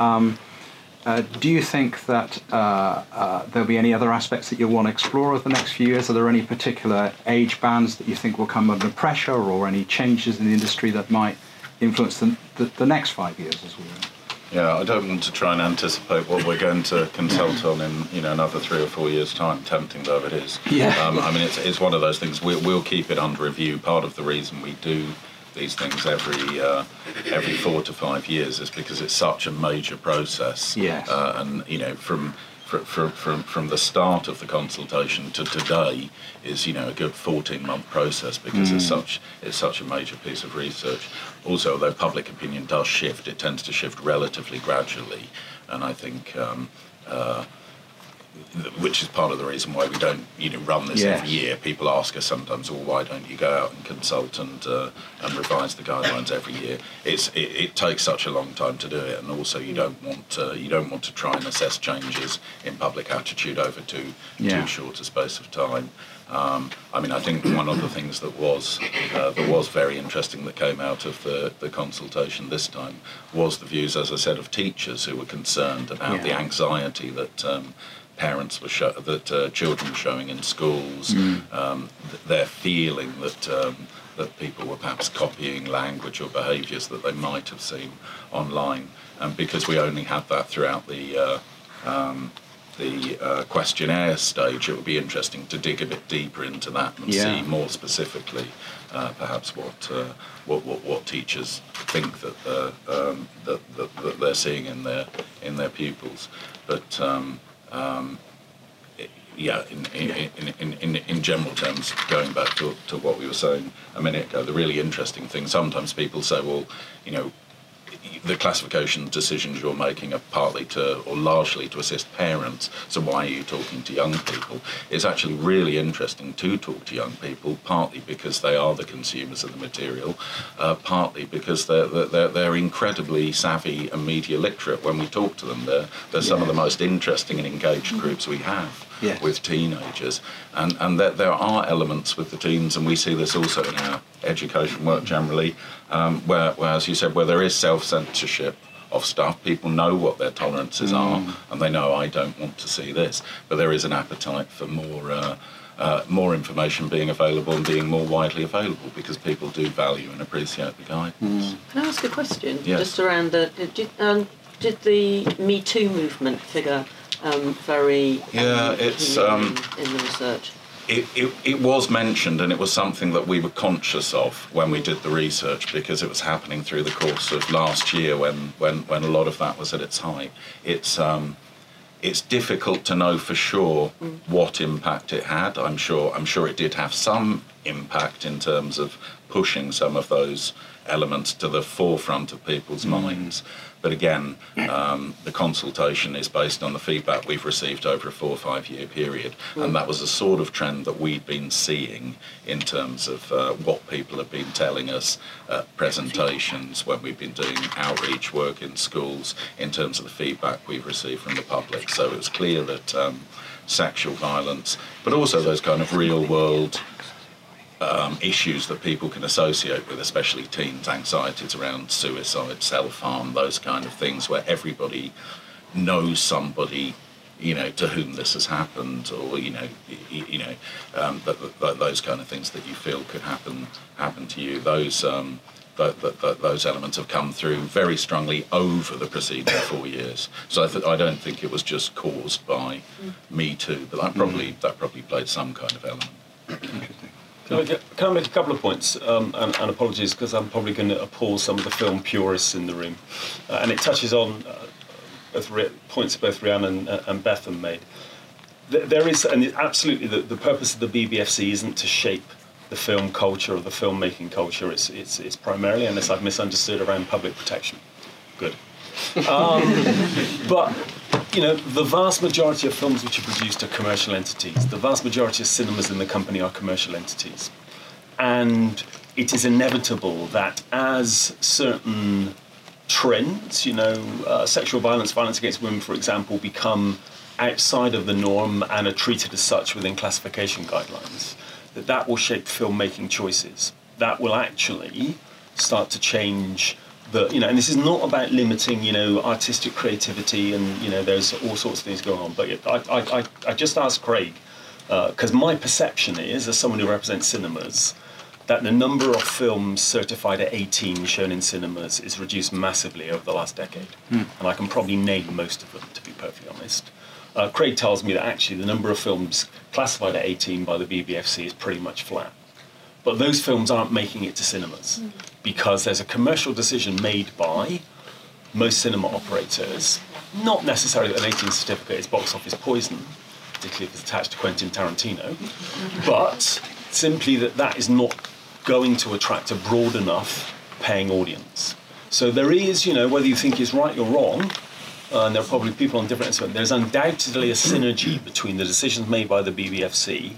um, uh, do you think that uh, uh, there'll be any other aspects that you'll want to explore over the next few years? Are there any particular age bands that you think will come under pressure or any changes in the industry that might influence the, the, the next five years as well? Yeah, I don't want to try and anticipate what we're going to consult on in you know another three or four years' time, tempting though it is. Yeah. Um, I mean, it's, it's one of those things. We'll, we'll keep it under review. Part of the reason we do these things every uh, every four to five years is because it's such a major process. Yes. Uh, and you know, from from, from, from, from the start of the consultation to today is you know a good 14 month process because it's Mm. such it's such a major piece of research. Also, although public opinion does shift, it tends to shift relatively gradually, and I think. Um, uh, which is part of the reason why we don't, you know, run this every year. People ask us sometimes, "Well, why don't you go out and consult and uh, and revise the guidelines every year?" It's it, it takes such a long time to do it, and also you don't want to, you don't want to try and assess changes in public attitude over too Yeah. too short a space of time. Um, I mean, I think one of the things that was uh, that was very interesting that came out of the, the consultation this time was the views, as I said, of teachers who were concerned about the anxiety that um, parents were show- that uh, children were showing in schools, Mm. um, th- their feeling that um, that people were perhaps copying language or behaviours that they might have seen online, and because we only had that throughout the uh, um, the uh, questionnaire stage, it would be interesting to dig a bit deeper into that and Yeah. see more specifically, uh, perhaps what, uh, what what what teachers think that, uh, um, that, that that they're seeing in their in their pupils. But um, um, yeah, in, in, in, in, in, general terms, going back to, to what we were saying a minute ago, the really interesting thing, sometimes people say, well, you know, the classification decisions you're making are partly to or largely to assist parents. So why are you talking to young people? It's actually really interesting to talk to young people, partly because they are the consumers of the material, uh, partly because they're, they're they're incredibly savvy and media literate. When we talk to them, they're they're some of the most interesting and engaged groups we have Yes. with teenagers, and and there, there are elements with the teens, and we see this also in our education work generally, um, where, where as you said, where there is self censorship of stuff, people know what their tolerances are, and they know I don't want to see this, but there is an appetite for more. Uh, uh, more information being available and being more widely available because people do value and appreciate the guidance. Can I ask a question? Yes. Just around the did, um, did the Me Too movement figure um, very Yeah, um, it's, keenly um, in, in the research. It, it, it was mentioned, and it was something that we were conscious of when we did the research because it was happening through the course of last year when, when, when a lot of that was at its height. It's, um, it's difficult to know for sure what impact it had. I'm sure, I'm sure it did have some impact in terms of pushing some of those elements to the forefront of people's minds. But again, um, the consultation is based on the feedback we've received over a four or five year period, and that was a sort of trend that we'd been seeing in terms of uh, what people have been telling us at presentations when we've been doing outreach work in schools, in terms of the feedback we've received from the public. So it was clear that um, sexual violence, but also those kind of real world um, issues that people can associate with, especially teens, anxieties around suicide, self harm, those kind of things, where everybody knows somebody, you know, to whom this has happened, or you know, you, you know, um, those kind of things that you feel could happen happen to you. Those. Um, th- th- th- those elements have come through very strongly over the preceding four years. So I, th- I don't think it was just caused by Me Too, but that probably that probably played some kind of element. Can I, get, can I make a couple of points? Um, and, and apologies because I'm probably going to appall some of the film purists in the room. Uh, and it touches on uh, both points both Rhiannon and, and Bethan made. Th- There is, and absolutely, the, the purpose of the BBFC isn't to shape the film culture or the filmmaking culture. It's, it's, it's primarily, unless I've misunderstood, around public protection. Good. Um, but you know, the vast majority of films which are produced are commercial entities. The vast majority of cinemas in the company are commercial entities. And it is inevitable that as certain trends, you know, uh, sexual violence, violence against women, for example, become outside of the norm and are treated as such within classification guidelines, that that will shape filmmaking choices. That will actually start to change the, you know, and this is not about limiting, you know, artistic creativity and, you know, there's all sorts of things going on. But I, I, I, I just asked Craig, because my perception is, as someone who represents cinemas, that the number of films certified at 18 shown in cinemas is reduced massively over the last decade. Hmm. And I can probably name most of them, to be perfectly honest. Uh, Craig tells me that actually the number of films classified at 18 by the BBFC is pretty much flat. But those films aren't making it to cinemas because there's a commercial decision made by most cinema operators Not necessarily that an 18 certificate is box office poison, particularly if it's attached to Quentin Tarantino, but simply that that is not going to attract a broad enough paying audience. So there is, you know, whether you think it's right or wrong, uh, and there are probably people on different ends, there's undoubtedly a synergy between the decisions made by the BBFC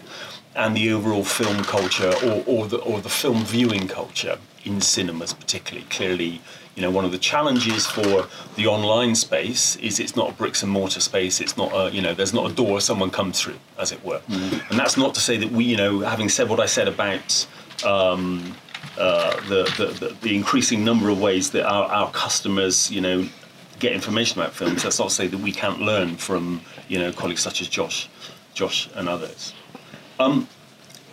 and the overall film culture or, or, the, or the film viewing culture in cinemas particularly. Clearly, you know, one of the challenges for the online space is it's not a bricks and mortar space. It's not a, you know, there's not a door someone comes through, as it were. Mm. And that's not to say that we, you know, having said what I said about um, uh, the, the, the, the increasing number of ways that our, our customers, you know, get information about films, that's not to say that we can't learn from, you know, colleagues such as Josh, Josh and others. Um,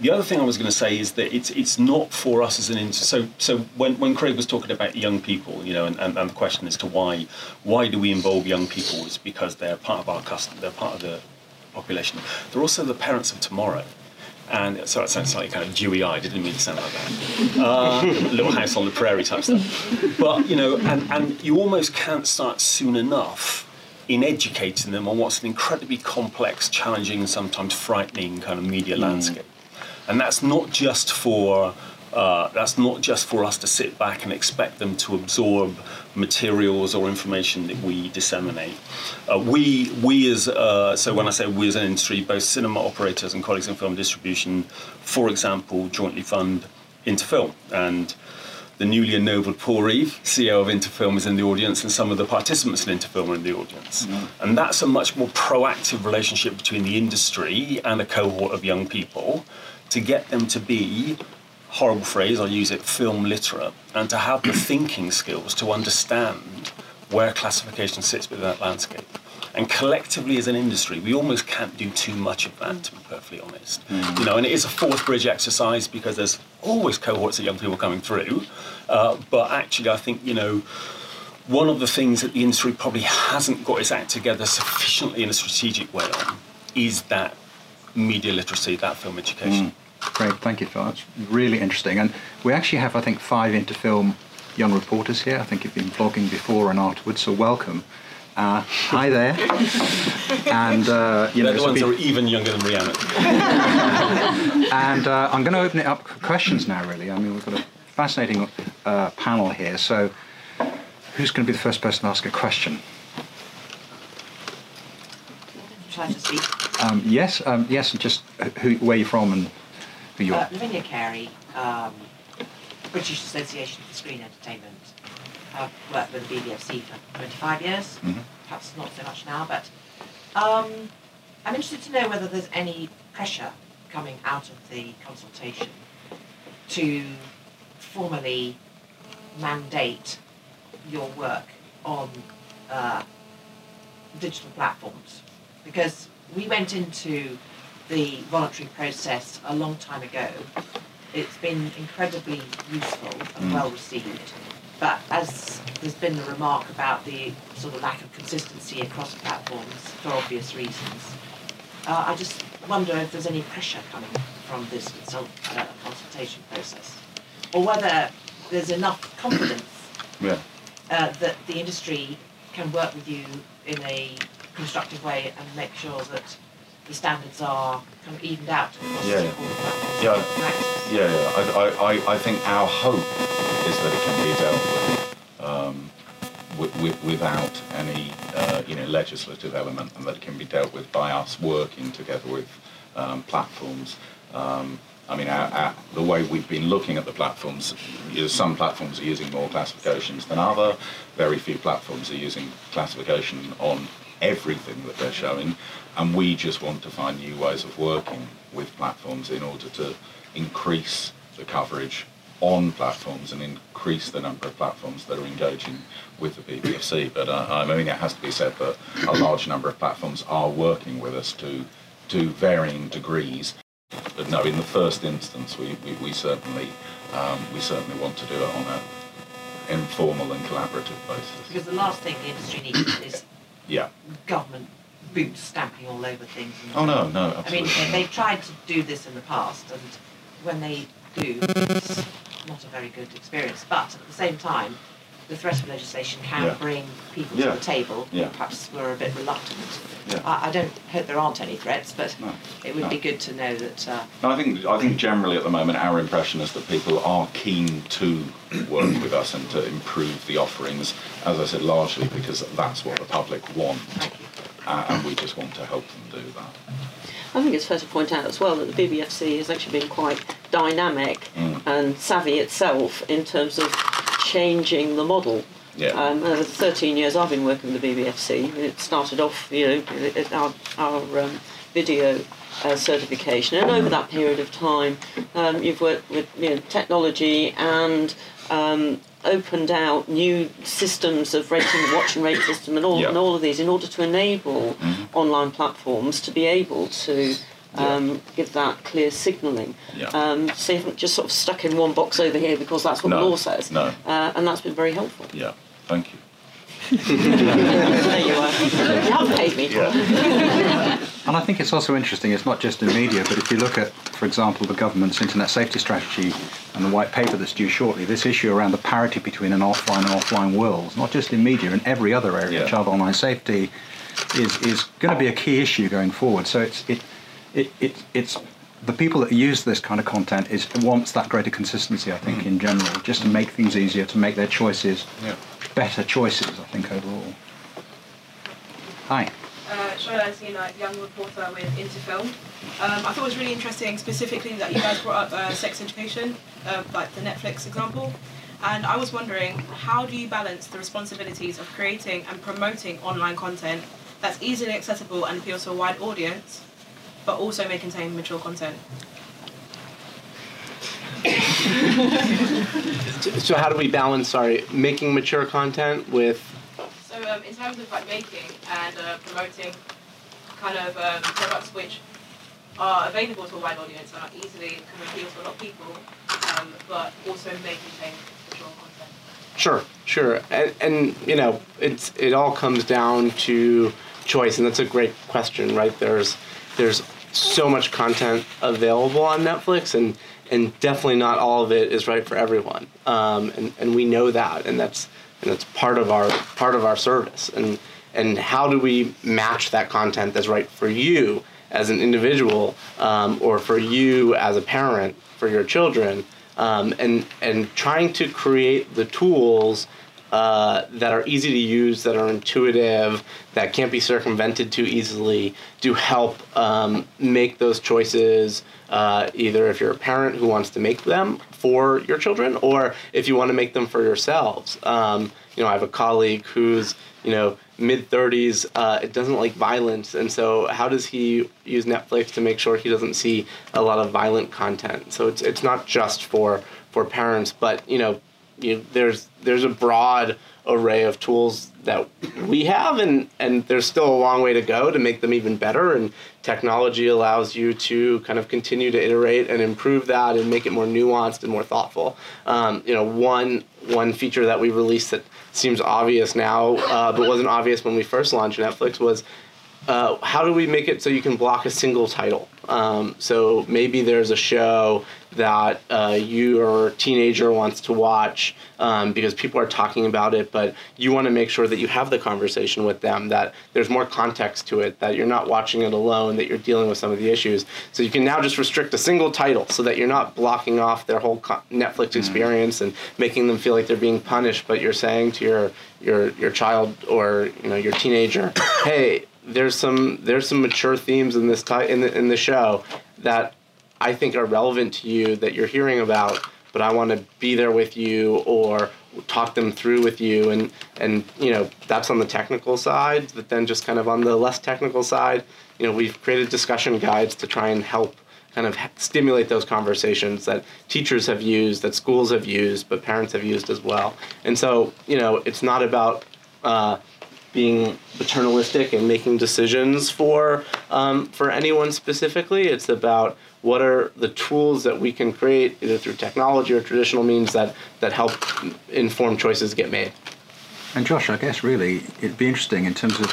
the other thing I was going to say is that it's it's not for us as an inter- so so when, when Craig was talking about young people, you know, and, and, and the question as to why why do we involve young people is because they're part of our custom, they're part of the population. They're also the parents of tomorrow. And so it sounds like kind of dewy eyed. Didn't mean to sound like that. Uh, little house on the prairie type stuff. But you know, and, and you almost can't start soon enough in educating them on what's an incredibly complex, challenging, and sometimes frightening kind of media landscape. And that's not just for uh, that's not just for us to sit back and expect them to absorb materials or information that we disseminate. Uh, we, we as uh, so when I say we as an industry, both cinema operators and colleagues in film distribution, for example, jointly fund Into Film and. The newly ennobled Paul Reeve, CEO of Into Film, is in the audience, and some of the participants in Into Film are in the audience. Mm-hmm. And that's a much more proactive relationship between the industry and a cohort of young people to get them to be horrible phrase, I'll use it, film literate, and to have the thinking skills to understand where classification sits within that landscape. And collectively as an industry, we almost can't do too much of that, to be perfectly honest. Mm-hmm. You know, and it is a Forth Bridge exercise because there's always cohorts of young people coming through. Uh, but actually, I think, you know, one of the things that the industry probably hasn't got its act together sufficiently in a strategic way on is that media literacy, that film education. Great, thank you, Phil. That's really interesting. And we actually have, I think, five Into Film young reporters here. I think you've been blogging before and afterwards, so welcome. Uh, hi there. and uh, you They're know, the ones be- are even younger than Rhianna. and uh, I'm going to open it up for questions now. Really, I mean, we've got a fascinating uh, panel here. So, who's going to be the first person to ask a question? Try to speak. Um, yes, um, yes, and just who, where you're from and who you Uh, are. Lavinia Carey, um, British Association for Screen Entertainment. I've worked with the BBFC for 25 years, Mhm. perhaps not so much now, but um, I'm interested to know whether there's any pressure coming out of the consultation to formally mandate your work on uh, digital platforms. Because we went into the voluntary process a long time ago. It's been incredibly useful and Mm. well received. But as there's been the remark about the sort of lack of consistency across platforms for obvious reasons, uh, I just wonder if there's any pressure coming from this consult, uh, consultation process, or whether there's enough confidence Yeah. uh, that the industry can work with you in a constructive way and make sure that the standards are kind of evened out across Yeah. all the. Yeah, practice. yeah, yeah. I, I, I- think our hope is that it can be dealt with, um, wi- wi- without any, uh, you know, legislative element, and that it can be dealt with by us working together with um, platforms. Um, I mean, our, our, the way we've been looking at the platforms, know, some platforms are using more classifications than other. Very few platforms are using classification on everything that they're showing, and we just want to find new ways of working with platforms in order to increase the coverage on platforms and increase the number of platforms that are engaging with the BBFC. But uh, I mean, it has to be said that a large number of platforms are working with us to to varying degrees. But no, in the first instance, we, we, we certainly um, we certainly want to do it on an informal and collaborative basis. Because the last thing the industry needs is Yeah. government boot stamping all over things. and- Oh, no, no, I mean, absolutely they've tried to do this in the past, and when they do, it's not a very good experience. But at the same time, the threat of legislation can Yeah. bring people Yeah. to the table. Yeah. Perhaps we're a bit reluctant. Yeah. I, I don't hope there aren't any threats, but No. it would No. be good to know that. Uh, No, I think I think generally at the moment our impression is that people are keen to work with us and to improve the offerings. As I said, largely because that's what the public want, uh, and we just want to help them do that. I think it's fair to point out as well that the BBFC has actually been quite dynamic Mm. and savvy itself in terms of changing the model. Yeah. Um, over the 13 years I've been working with the BBFC, it started off, you know, it- our, our um, video uh, certification, and over that period of time, um, you've worked with you know, technology and um, opened out new systems of rating, watch and rate system, and all Yeah. and all of these in order to enable online platforms to be able to. Um, Give that clear signalling. Yeah. Um, so you haven't just sort of stuck in one box over here because that's what No, the law says. no. Uh, and that's been very helpful. Yeah, thank you. there you are. You have paid me. Yeah. And I think it's also interesting, it's not just in media, but if you look at, for example, the government's internet safety strategy and the white paper that's due shortly, this issue around the parity between an offline and offline world, not just in media, in every other area, Yeah. child online safety, is, is going to be a key issue going forward. So it's, it, it, it, it's the people that use this kind of content is wants that greater consistency, I think, in general, just to make things easier, to make their choices Yeah. better choices, I think, overall. Hi. uh, Shola Zina, young reporter with Into Film. Um, I thought it was really interesting, specifically that you guys brought up uh, sex education, uh, like the Netflix example. And I was wondering, how do you balance the responsibilities of creating and promoting online content that's easily accessible and appeals to a wide audience, but also may contain mature content? So, how do we balance, sorry, making mature content with So um, in terms of like making and uh, promoting kind of um, products which are available to a wide audience and are easily can appeal to a lot of people, um, but also may contain mature content. Sure, sure, and, and you know, it's it all comes down to choice, and that's a great question, right? There's there's so much content available on Netflix, and and definitely not all of it is right for everyone, um, and and we know that, and that's and that's part of our part of our service, and and how do we match that content that's right for you as an individual, um, or for you as a parent for your children, um, and and trying to create the tools uh, that are easy to use, that are intuitive, that can't be circumvented too easily, to help um, make those choices. Uh, either if you're a parent who wants to make them for your children, or if you want to make them for yourselves. Um, you know, I have a colleague who's you know mid 30s uh, it doesn't like violence and so how does he use netflix to make sure he doesn't see a lot of violent content so it's, it's not just for for parents but you know you, there's there's a broad array of tools that we have and and there's still a long way to go to make them even better and technology allows you to kind of continue to iterate and improve that and make it more nuanced and more thoughtful um, you know one one feature that we released that seems obvious now uh, but wasn't obvious when we first launched netflix was uh, how do we make it so you can block a single title? Um, so maybe there's a show that uh, your teenager wants to watch um, because people are talking about it, but you want to make sure that you have the conversation with them, that there's more context to it, that you're not watching it alone, that you're dealing with some of the issues. So you can now just restrict a single title so that you're not blocking off their whole Netflix experience and making them feel like they're being punished, but you're saying to your your your child or you know your teenager, hey, there's some there's some mature themes in this ti- in the in the show that I think are relevant to you that you're hearing about, but I want to be there with you or talk them through with you and and you know that's on the technical side but then just kind of on the less technical side you know we've created discussion guides to try and help kind of stimulate those conversations that teachers have used that schools have used but parents have used as well and so you know it's not about uh, being paternalistic and making decisions for um, for anyone specifically. It's about what are the tools that we can create either through technology or traditional means that that help informed choices get made. And Josh, I guess really it'd be interesting in terms of,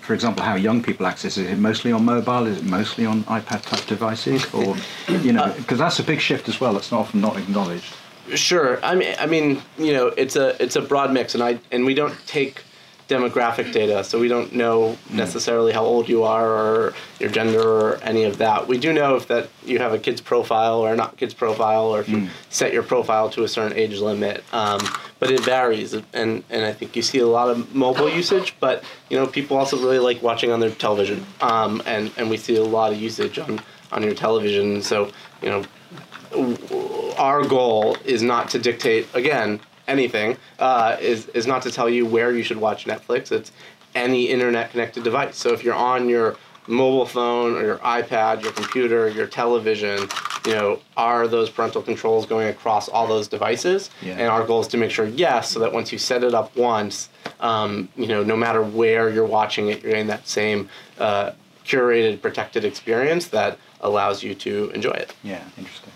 for example, how young people access it. Is it mostly on mobile? Is it mostly on iPad type devices? Or, you know, uh, because that's a big shift as well. That's not often not acknowledged. Sure. I mean, I mean, you know, it's a it's a broad mix, and I and we don't take demographic data, so we don't know necessarily how old you are or your gender or any of that. We do know if that you have a kid's profile or not kid's profile, or if you set your profile to a certain age limit. Um, but it varies, and and I think you see a lot of mobile usage, but you know, people also really like watching on their television, um, and and we see a lot of usage on on your television. So you know, our goal is not to dictate again anything uh, is is not to tell you where you should watch Netflix. It's any internet connected device. So if you're on your mobile phone or your iPad, your computer, your television, you know, are those parental controls going across all those devices? Yeah. And our goal is to make sure yes, so that once you set it up once, um, you know, no matter where you're watching it, you're in that same uh, curated, protected experience that allows you to enjoy it. Yeah, interesting.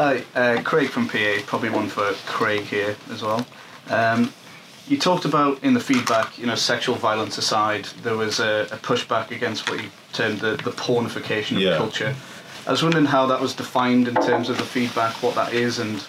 Hi, uh, Craig from PA. Probably one for Craig here as well. Um, you talked about in the feedback, you know, sexual violence aside, there was a, a pushback against what you termed the, the pornification of Yeah. culture. I was wondering how that was defined in terms of the feedback, what that is, and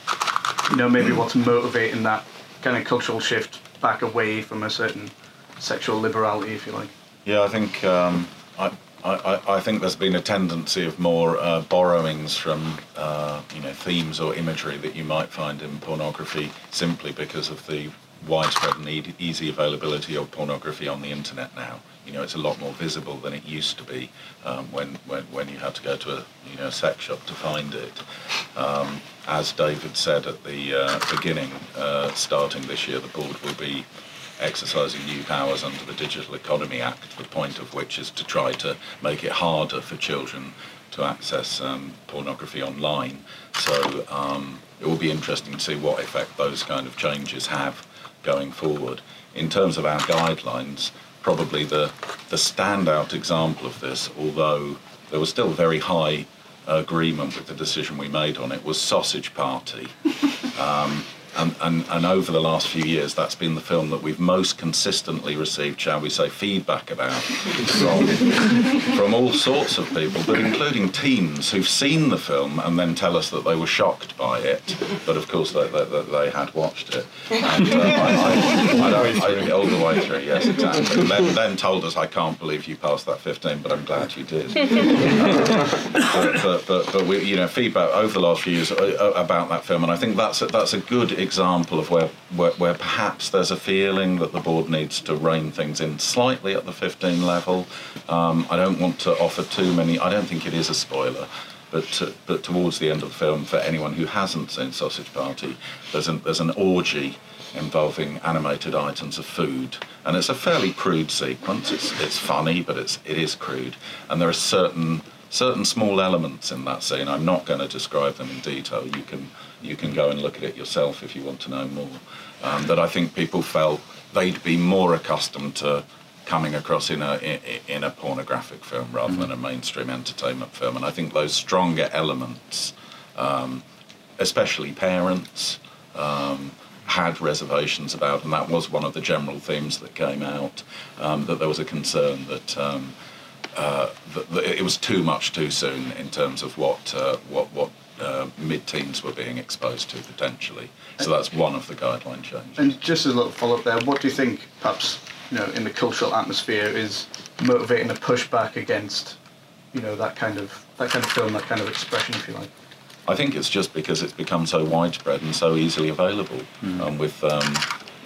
you know maybe what's motivating that kind of cultural shift back away from a certain sexual liberality, if you like. Yeah, I think um, I, I, I think there's been a tendency of more uh, borrowings from uh, you know themes or imagery that you might find in pornography simply because of the widespread and easy availability of pornography on the internet now. You know, it's a lot more visible than it used to be um, when, when when you had to go to a you know sex shop to find it. Um, as David said at the uh, beginning, uh, starting this year, the board will be exercising new powers under the Digital Economy Act, the point of which is to try to make it harder for children to access um, pornography online. So um, it will be interesting to see what effect those kind of changes have going forward. In terms of our guidelines, probably the, the standout example of this, although there was still very high agreement with the decision we made on it, was Sausage Party. Um, and, and, and over the last few years, that's been the film that we've most consistently received, shall we say, feedback about from, from all sorts of people, but including teens who've seen the film and then tell us that they were shocked by it, but of course they, they, they- had watched it. And, uh, I, I, I all the way through, yes, exactly. Then, then told us, I can't believe you passed that 15, but I'm glad you did. but, but, but, but we, you know, feedback over the last few years uh, about that film, and I think that's a, that's a good example of where, where where perhaps there's a feeling that the board needs to rein things in slightly at the 15 level. Um, I don't want to offer too many. I don't think it is a spoiler. But, to, but towards the end of the film, for anyone who hasn't seen Sausage Party, there's an, there's an orgy involving animated items of food, and it's a fairly crude sequence. It's, it's funny, but it's, it is crude, and there are certain certain small elements in that scene. I'm not going to describe them in detail. You can you can go and look at it yourself if you want to know more. Um, that I think people felt they'd be more accustomed to coming across in a in, in a pornographic film rather than a mainstream entertainment film. And I think those stronger elements, um, especially parents. Um, had reservations about, and that was one of the general themes that came out. Um, that there was a concern that um, uh, that, that it was too much too soon in terms of what uh, what what uh, mid-teens were being exposed to potentially. So that's one of the guideline changes. And just as a little follow up there, what do you think, perhaps, you know, in the cultural atmosphere, is motivating a pushback against, you know, that kind of that kind of film, that kind of expression, if you like? I think it's just because it's become so widespread and so easily available, um, with, um,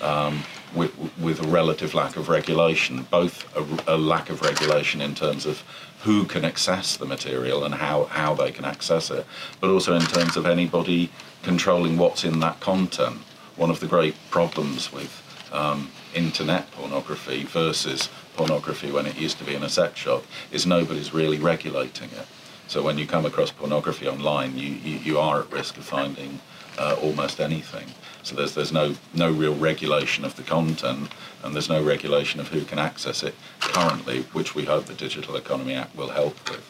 um, with with a relative lack of regulation, both a, a lack of regulation in terms of who can access the material and how, how they can access it, but also in terms of anybody controlling what's in that content. One of the great problems with um, internet pornography versus pornography when it used to be in a sex shop is nobody's really regulating it. So when you come across pornography online, you, you, you are at risk of finding uh, almost anything. So there's there's no no real regulation of the content, and there's no regulation of who can access it currently, which we hope the Digital Economy Act will help with.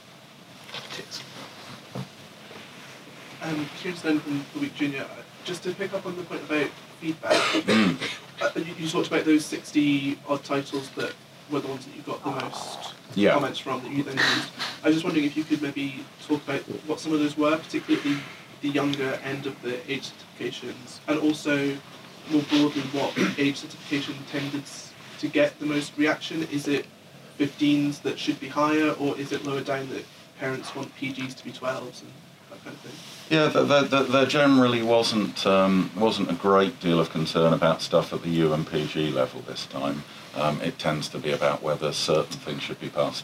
Um, here's then from the week junior. uh, Just to pick up on the point about feedback, uh, you, you talked about those sixty odd titles that were the ones that you got the most Yeah. comments from that you then used. I was just wondering if you could maybe talk about what some of those were, particularly at the, younger end of the age certifications, and also more broadly, what age certification tended to get the most reaction? Is it 15s that should be higher, or is it lower down that parents want PGs to be 12s and that kind of thing? Yeah, there, there, there generally wasn't um, wasn't a great deal of concern about stuff at the U and PG level this time. Um, it tends to be about whether certain things should be past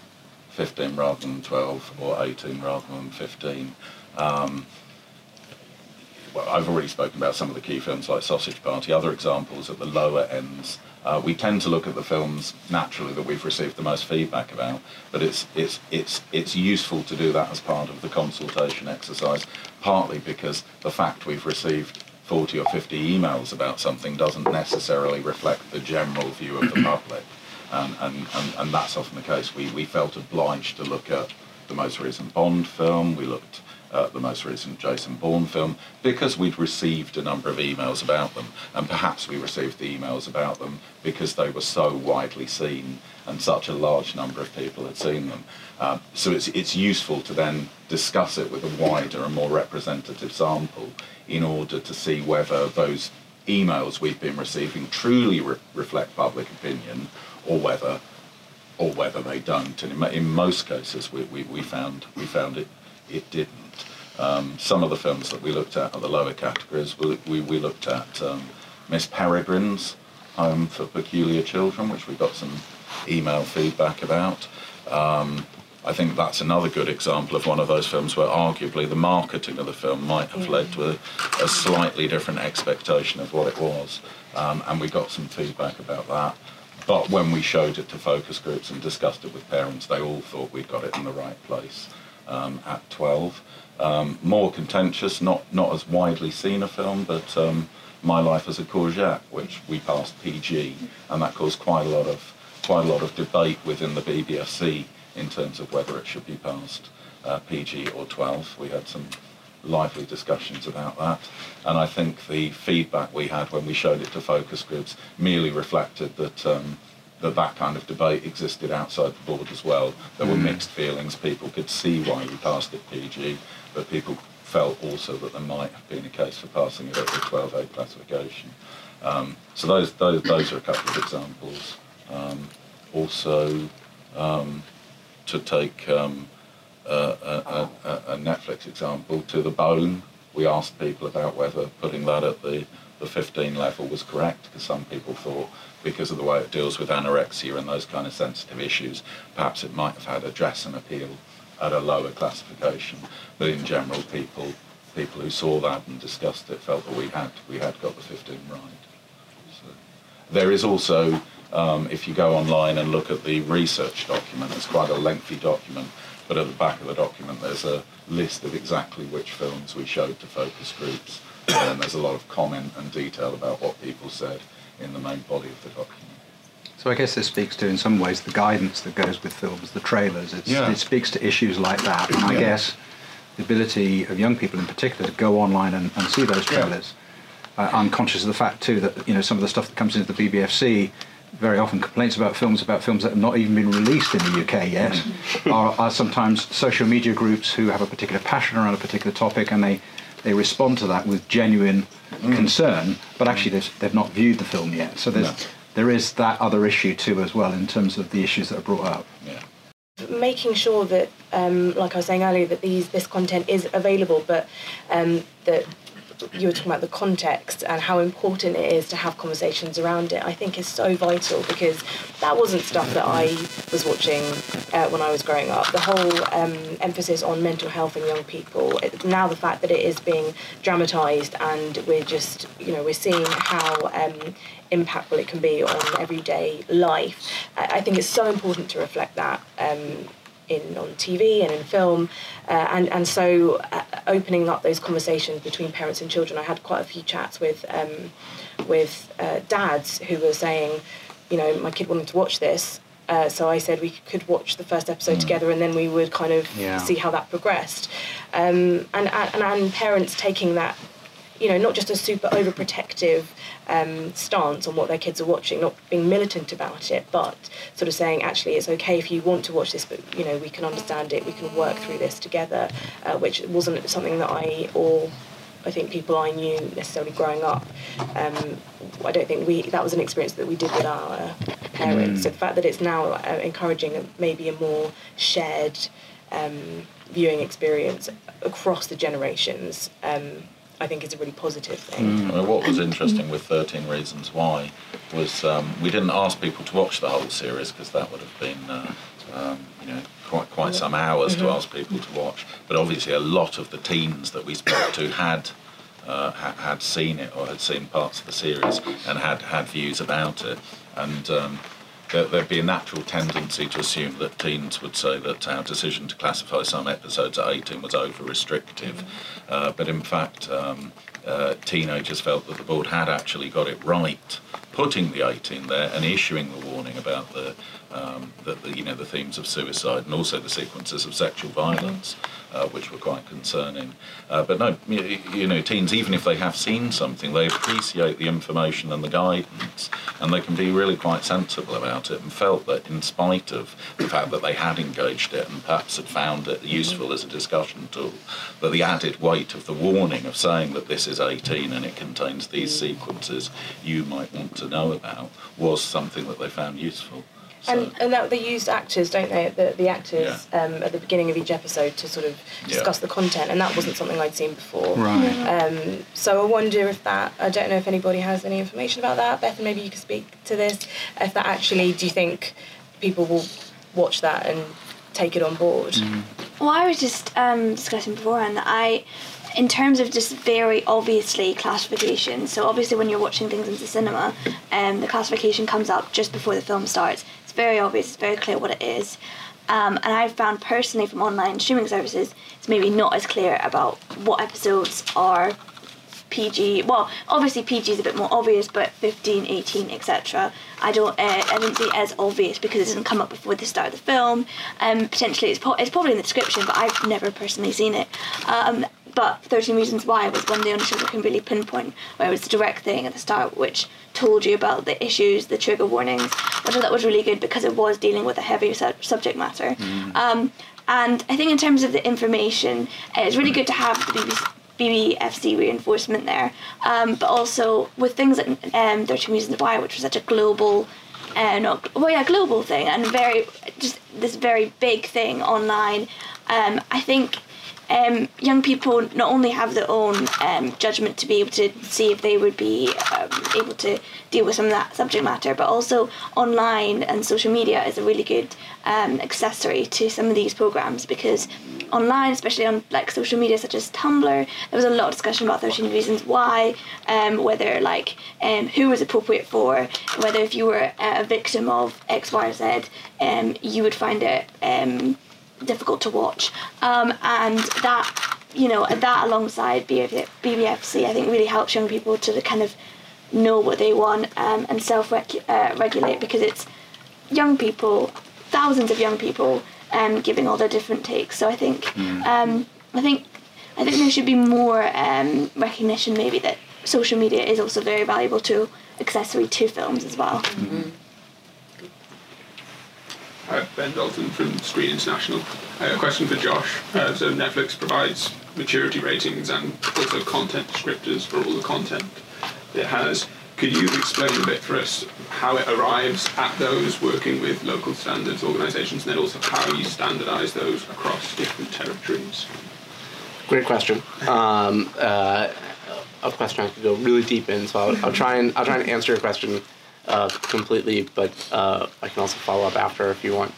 15 rather than 12 or 18 rather than 15. Um, well, I've already spoken about some of the key films like Sausage Party. Other examples at the lower ends, uh, we tend to look at the films naturally that we've received the most feedback about, but it's it's it's it's useful to do that as part of the consultation exercise. Partly because the fact we've received 40 or 50 emails about something doesn't necessarily reflect the general view of the public, and and, and, and that's often the case. We we felt obliged to look at the most recent Bond film. We looked uh, the most recent Jason Bourne film, because we'd received a number of emails about them, and perhaps we received the emails about them because they were so widely seen and such a large number of people had seen them. Uh, so it's, it's useful to then discuss it with a wider and more representative sample in order to see whether those emails we've been receiving truly re- reflect public opinion or whether or whether they don't. And in, in most cases, we, we, we found we found it it didn't. Um, some of the films that we looked at are the lower categories. We, we, we looked at um, Miss Peregrine's Home for Peculiar Children, which we got some email feedback about. Um, I think that's another good example of one of those films where arguably the marketing of the film might have led to a, a slightly different expectation of what it was. Um, and we got some feedback about that. But when we showed it to focus groups and discussed it with parents, they all thought we'd got it in the right place um, at 12. Um, more contentious, not, not as widely seen a film, but um, My Life as a Courgette, which we passed PG, and that caused quite a lot of quite a lot of debate within the BBFC in terms of whether it should be passed uh, PG or 12. We had some lively discussions about that, and I think the feedback we had when we showed it to focus groups merely reflected that. Um, that that kind of debate existed outside the board as well. There were Mm. mixed feelings. People could see why we passed it PG, but people felt also that there might have been a case for passing it at the 12A classification. Um, so those, those, those are a couple of examples. Um, also, um, to take um, a, a, a, Netflix example, to the bone, we asked people about whether putting that at the, the 15 level was correct, because some people thought because of the way it deals with anorexia and those kind of sensitive issues, perhaps it might have had a and appeal at a lower classification. But in general, people people who saw that and discussed it felt that we had we had got the 15 right. So, there is also, um, if you go online and look at the research document, it's quite a lengthy document, but at the back of the document there's a list of exactly which films we showed to focus groups, and there's a lot of comment and detail about what people said in the main body of the document. So I guess this speaks to, in some ways, the guidance that goes with films, the trailers. It's, Yeah. It speaks to issues like that, and I Yeah. guess the ability of young people in particular to go online and, and see those Yeah. trailers. Uh, I'm conscious of the fact too that you know some of the stuff that comes into the BBFC very often complaints about films about films that have not even been released in the UK yet are, are sometimes social media groups who have a particular passion around a particular topic and they they respond to that with genuine concern, but actually they've, they've not viewed the film yet. So there's No. There is that other issue too as well in terms of the issues that are brought up. Yeah. making sure that, um, like I was saying earlier, that these this content is available, but um, that you were talking about the context and how important it is to have conversations around it. I think is so vital because that wasn't stuff that I was watching uh, when I was growing up. The whole um, emphasis on mental health in young people. It, now the fact that it is being dramatised and we're just, you know, we're seeing how. Um, impactful it can be on everyday life. I I think it's so important to reflect that um, in on TV and in film, uh, and and so uh, opening up those conversations between parents and children. I had quite a few chats with um, with uh, dads who were saying, you know, my kid wanted to watch this. Uh, so I said we could watch the first episode together, and then we would kind of Yeah. see how that progressed. Um, and, and and parents taking that you know, not just a super overprotective um, stance on what their kids are watching, not being militant about it, but sort of saying, actually, it's okay if you want to watch this, but you know, we can understand it, we can work through this together, uh, which wasn't something that I or I think people I knew necessarily growing up. Um, I don't think we that was an experience that we did with our parents. Mm. So the fact that it's now uh, encouraging a, maybe a more shared um, viewing experience across the generations, um, I think is a really positive thing. I mean, what was interesting with 13 Reasons Why was um, we didn't ask people to watch the whole series because that would have been, uh, um, you know, quite quite some hours to Mhm. ask people to watch. But obviously, a lot of the teens that we spoke to had. Uh, ha- had seen it or had seen parts of the series and had had views about it, and um, there, there'd be a natural tendency to assume that teens would say that our decision to classify some episodes at 18 was over restrictive. Uh, but in fact, um, uh, teenagers felt that the board had actually got it right, putting the 18 there and issuing the warning about the, um, the, the you know the themes of suicide and also the sequences of sexual violence, uh, which were quite concerning. Uh, but no, you, you know, teens even if they have seen something, they appreciate the information and the guidance, and they can be really quite sensible about it and felt that in spite of the fact that they had engaged it and perhaps had found it useful as a discussion tool, that the added weight of the warning of saying that this is 18 and it contains these sequences you might want to know about was something that they found useful. And, and that they used actors, don't they? The, the actors um, at the beginning of each episode to sort of Yeah. discuss the content, and that wasn't something I'd seen before. Right. Um, so I wonder if that. I don't know if anybody has any information about that. Beth, maybe you could speak to this. If that actually, do you think people will watch that and take it on board? Well, I was just um, discussing beforehand that I, in terms of just very obviously classification. So obviously, when you're watching things in the cinema, um, the classification comes up just before the film starts. It's very obvious. It's very clear what it is. Um, and I've found personally from online streaming services, it's maybe not as clear about what episodes are PG. Well, obviously PG is a bit more obvious, but 15, 18, etc. I don't. Uh, I didn't see it as obvious because it doesn't come up before the start of the film. Um, potentially, it's, po- it's probably in the description, but I've never personally seen it. Um, but 13 Reasons Why was one of the only shows I can really pinpoint where it was the direct thing at the start, which told you about the issues, the trigger warnings, which I thought was really good because it was dealing with a heavier su- subject matter. Um, and I think in terms of the information, it's really good to have the BBC, BBFC reinforcement there. Um, but also with things like um, 13 Reasons Why, which was such a global, uh, not well, yeah, global thing, and very just this very big thing online. Um, I think um, young people not only have their own um, judgment to be able to see if they would be um, able to deal with some of that subject matter, but also online and social media is a really good um, accessory to some of these programs because online, especially on like social media such as Tumblr, there was a lot of discussion about 13 reasons why, um, whether like um, who was appropriate for, whether if you were a victim of X, Y, or Z, you would find it difficult to watch. Um, and that, you know, that alongside BBF, BBFC, I think really helps young people to kind of know what they want um, and self uh, regulate because it's young people, thousands of young people, um, giving all their different takes. So I think, um, I think, I think there should be more um, recognition maybe that social media is also very valuable to accessory to films as well. Ben Dalton from Screen International. Uh, a question for Josh. Uh, so Netflix provides maturity ratings and also content descriptors for all the content it has. Could you explain a bit for us how it arrives at those working with local standards organisations and then also how you standardise those across different territories? Great question. Um, uh, a question I could go really deep in, so I'll, I'll try and I'll try and answer your question uh, completely, but uh, I can also follow up after if you want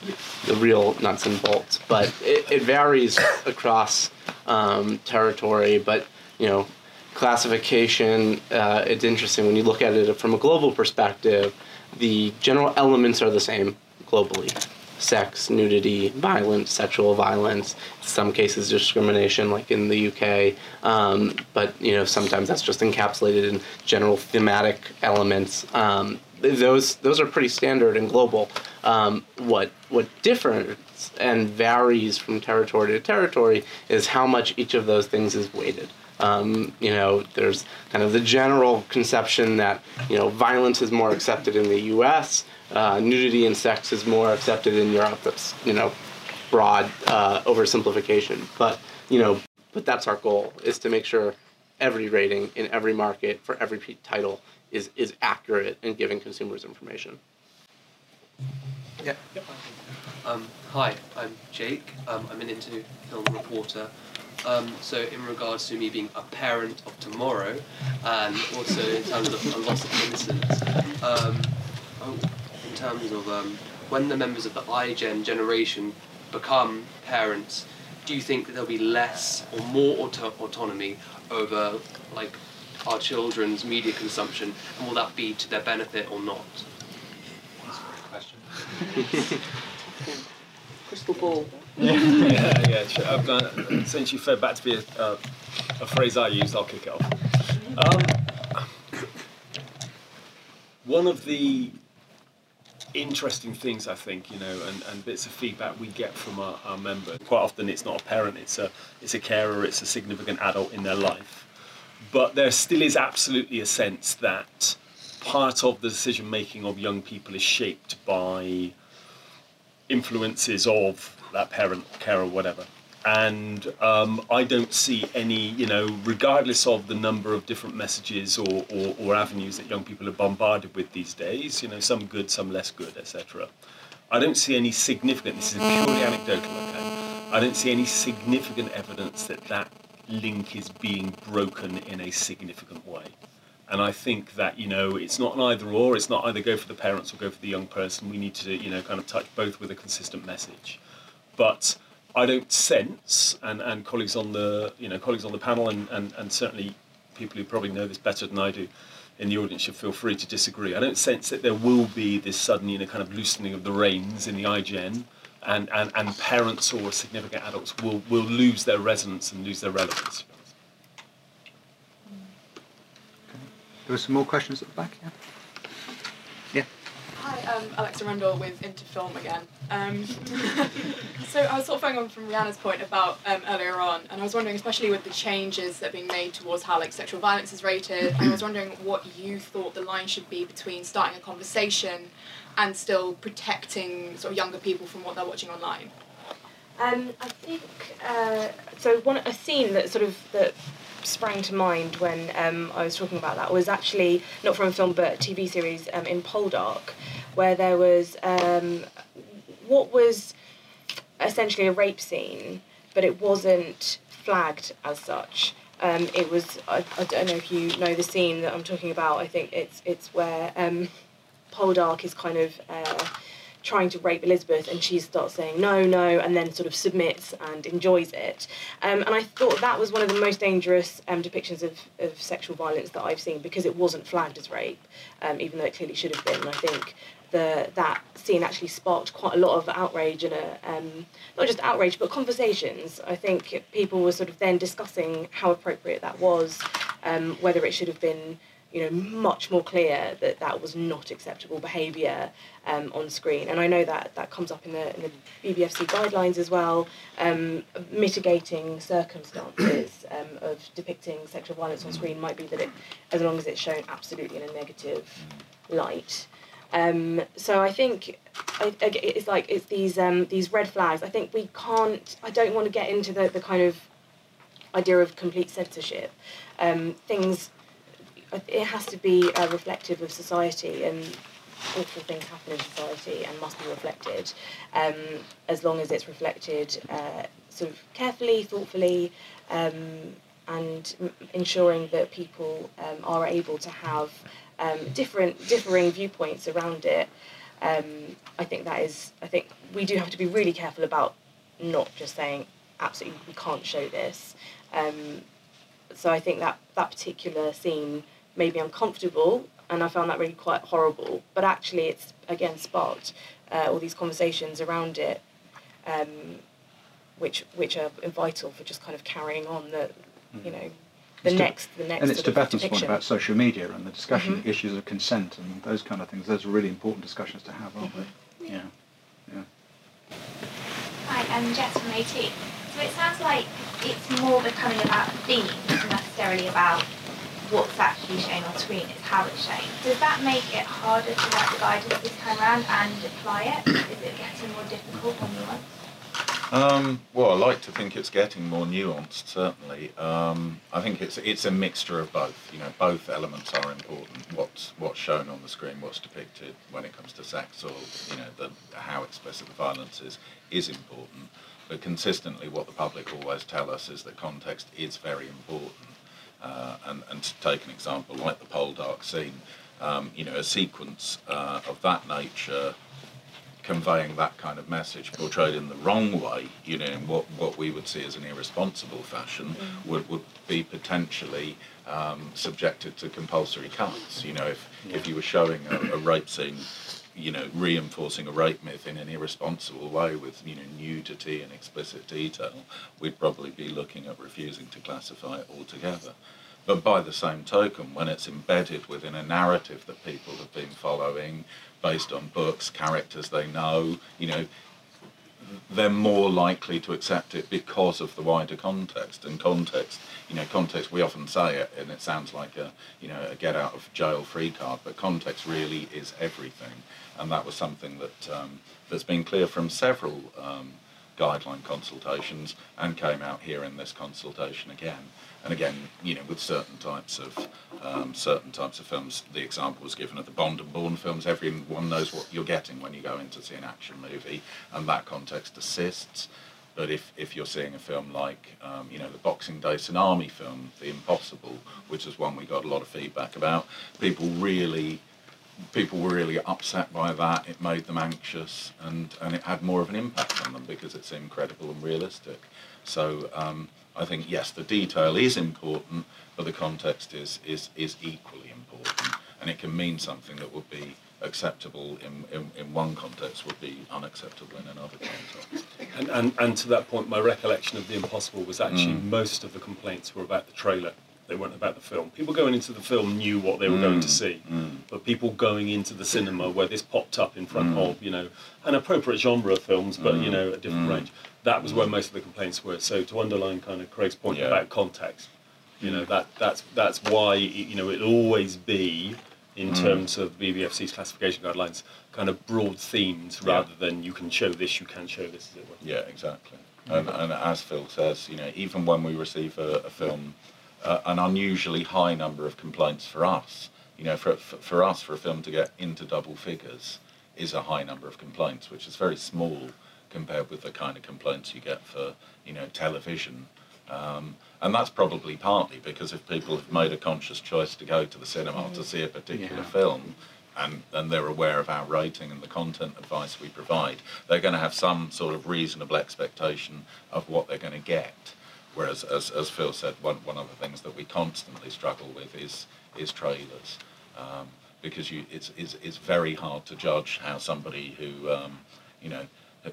the real nuts and bolts. But it, it varies across um, territory, but you know, classification. Uh, it's interesting when you look at it from a global perspective. The general elements are the same globally sex, nudity, violence, sexual violence, some cases discrimination, like in the UK. Um, but you know, sometimes that's just encapsulated in general thematic elements. Um, those those are pretty standard and global. Um, what what differs and varies from territory to territory is how much each of those things is weighted. Um, you know, there's kind of the general conception that you know violence is more accepted in the U.S. Uh, nudity and sex is more accepted in Europe. That's you know broad uh, oversimplification, but you know, but that's our goal is to make sure every rating in every market for every title is is accurate in giving consumers information. Yeah. Um, hi, I'm Jake. Um, I'm an Into Film reporter. Um, so, in regards to me being a parent of tomorrow, and also in terms of a loss of innocence, um, oh, in terms of um, when the members of the iGen generation become parents, do you think that there'll be less or more auto- autonomy over like our children's media consumption, and will that be to their benefit or not? Crystal ball. yeah, yeah, yeah. Sure. I've gone, since you fed back to be a, uh, a phrase I use, I'll kick it off. Um, one of the interesting things I think, you know, and, and bits of feedback we get from our, our members. Quite often, it's not a parent; it's a it's a carer, it's a significant adult in their life. But there still is absolutely a sense that part of the decision making of young people is shaped by influences of that parent, care, or whatever. And um, I don't see any, you know, regardless of the number of different messages or, or, or avenues that young people are bombarded with these days, you know, some good, some less good, etc. I don't see any significant, this is purely anecdotal, okay? I don't see any significant evidence that that link is being broken in a significant way. And I think that, you know, it's not an either or, it's not either go for the parents or go for the young person. We need to, you know, kind of touch both with a consistent message. But I don't sense, and, and colleagues on the, you know, colleagues on the panel and, and, and certainly people who probably know this better than I do in the audience should feel free to disagree. I don't sense that there will be this sudden, you know, kind of loosening of the reins in the iGen and, and, and parents or significant adults will, will lose their resonance and lose their relevance. There were some more questions at the back, yeah? Yeah. Hi, I'm Alexa Rendell with Into Film again. Um, so I was sort of following on from Rhianna's point about um, earlier on, and I was wondering, especially with the changes that are being made towards how like sexual violence is rated, I was wondering what you thought the line should be between starting a conversation and still protecting sort of younger people from what they're watching online. Um, I think uh, so. One a scene that sort of that sprang to mind when um, I was talking about that was actually not from a film but a TV series um, in Poldark, where there was um, what was essentially a rape scene, but it wasn't flagged as such. Um, it was I, I don't know if you know the scene that I'm talking about. I think it's it's where um, Poldark is kind of. Uh, trying to rape Elizabeth, and she starts saying no, no, and then sort of submits and enjoys it. Um, and I thought that was one of the most dangerous um, depictions of, of sexual violence that I've seen because it wasn't flagged as rape, um, even though it clearly should have been. And I think the that scene actually sparked quite a lot of outrage and a, um, not just outrage but conversations. I think people were sort of then discussing how appropriate that was, um, whether it should have been you know, much more clear that that was not acceptable behaviour um, on screen. And I know that that comes up in the, in the BBFC guidelines as well, um, mitigating circumstances um, of depicting sexual violence on screen might be that it, as long as it's shown absolutely in a negative light. Um, so I think I, I, it's like it's these um, these red flags. I think we can't. I don't want to get into the, the kind of idea of complete censorship. Um, things it has to be uh, reflective of society and awful things happen in society and must be reflected um, as long as it's reflected uh, sort of carefully, thoughtfully, um, and m- ensuring that people um, are able to have um, different differing viewpoints around it. Um, I think that is. I think we do have to be really careful about not just saying absolutely we can't show this. Um, so I think that that particular scene made me uncomfortable and I found that really quite horrible. But actually, it's again sparked uh, all these conversations around it, um, which which are vital for just kind of carrying on the, you know, the It's to- next the next. and it's sort to of Bethan's point about social media and the discussion, Mhm. issues of consent and those kind of things. Those are really important discussions to have, aren't they? Yeah. Yeah. Hi, I'm Jess from AT. So it sounds like it's more becoming about the theme than necessarily about what's actually shown on screen, it's how it's shown. Does that make it harder to write the guidance this time around and apply it? Is it getting more difficult or nuanced? Um, well, I like to think it's getting more nuanced. Certainly, um, I think it's it's a mixture of both. You know, both elements are important. What's what's shown on the screen, what's depicted when it comes to sex, or you know, the, how explicit the violence is, is important. But consistently, what the public always tell us is that context is very important. Uh, and, and to take an example like the Poldark scene, um, you know, a sequence uh, of that nature conveying that kind of message portrayed in the wrong way, you know, in what, what we would see as an irresponsible fashion, mm. would, would be potentially um, subjected to compulsory cuts. You know, if, if you were showing a, a, rape scene, you know, reinforcing a rape myth in an irresponsible way with, you know, nudity and explicit detail, we'd probably be looking at refusing to classify it altogether. But by the same token, when it's embedded within a narrative that people have been following, based on books, characters they know, you know, they're more likely to accept it because of the wider context. And context, you know, context, we often say it and it sounds like a, you know, a get out of jail free card, but context really is everything. And that was something that, um, that's been clear from several um, guideline consultations and came out here in this consultation again. And again, you know, with certain types of um, certain types of films, the example was given of the Bond and Bourne films. Everyone knows what you're getting when you go in to see an action movie, and that context assists. But if, if you're seeing a film like, um, you know, the Boxing Day Tsunami film, The Impossible, which is one we got a lot of feedback about, people really people were really upset by that. It made them anxious, and, and it had more of an impact on them because it seemed credible and realistic. So um, I think yes, the detail is important, but the context is is is equally important, and it can mean something that would be acceptable in, in, in one context would be unacceptable in another context. And, and, and to that point, my recollection of The Impossible was actually mm. most of the complaints were about the trailer they weren't about the film. People going into the film knew what they were mm, going to mm, see, mm. but people going into the cinema where this popped up in front mm. of you know an appropriate genre of films, but you mm. know a different Mm. range. That was where most of the complaints were. So to underline kind of Craig's point Yeah. about context, you know that that's that's why you know it'll always be in Mm. terms of BBFC's classification guidelines, kind of broad themes Yeah. rather than you can show this, you can show this, as it were. Yeah, exactly. And, and as Phil says, you know, even when we receive a, a film, uh, an unusually high number of complaints for us, you know, for, for, for us, for a film to get into double figures is a high number of complaints, which is very small compared with the kind of complaints you get for, you know, television. Um, and that's probably partly because if people have made a conscious choice to go to the cinema to see a particular Yeah. film, and, and they're aware of our rating and the content advice we provide, they're going to have some sort of reasonable expectation of what they're going to get. Whereas, as, as Phil said, one, one of the things that we constantly struggle with is, is trailers. Um, because you, it's, it's, it's very hard to judge how somebody who, um, you know,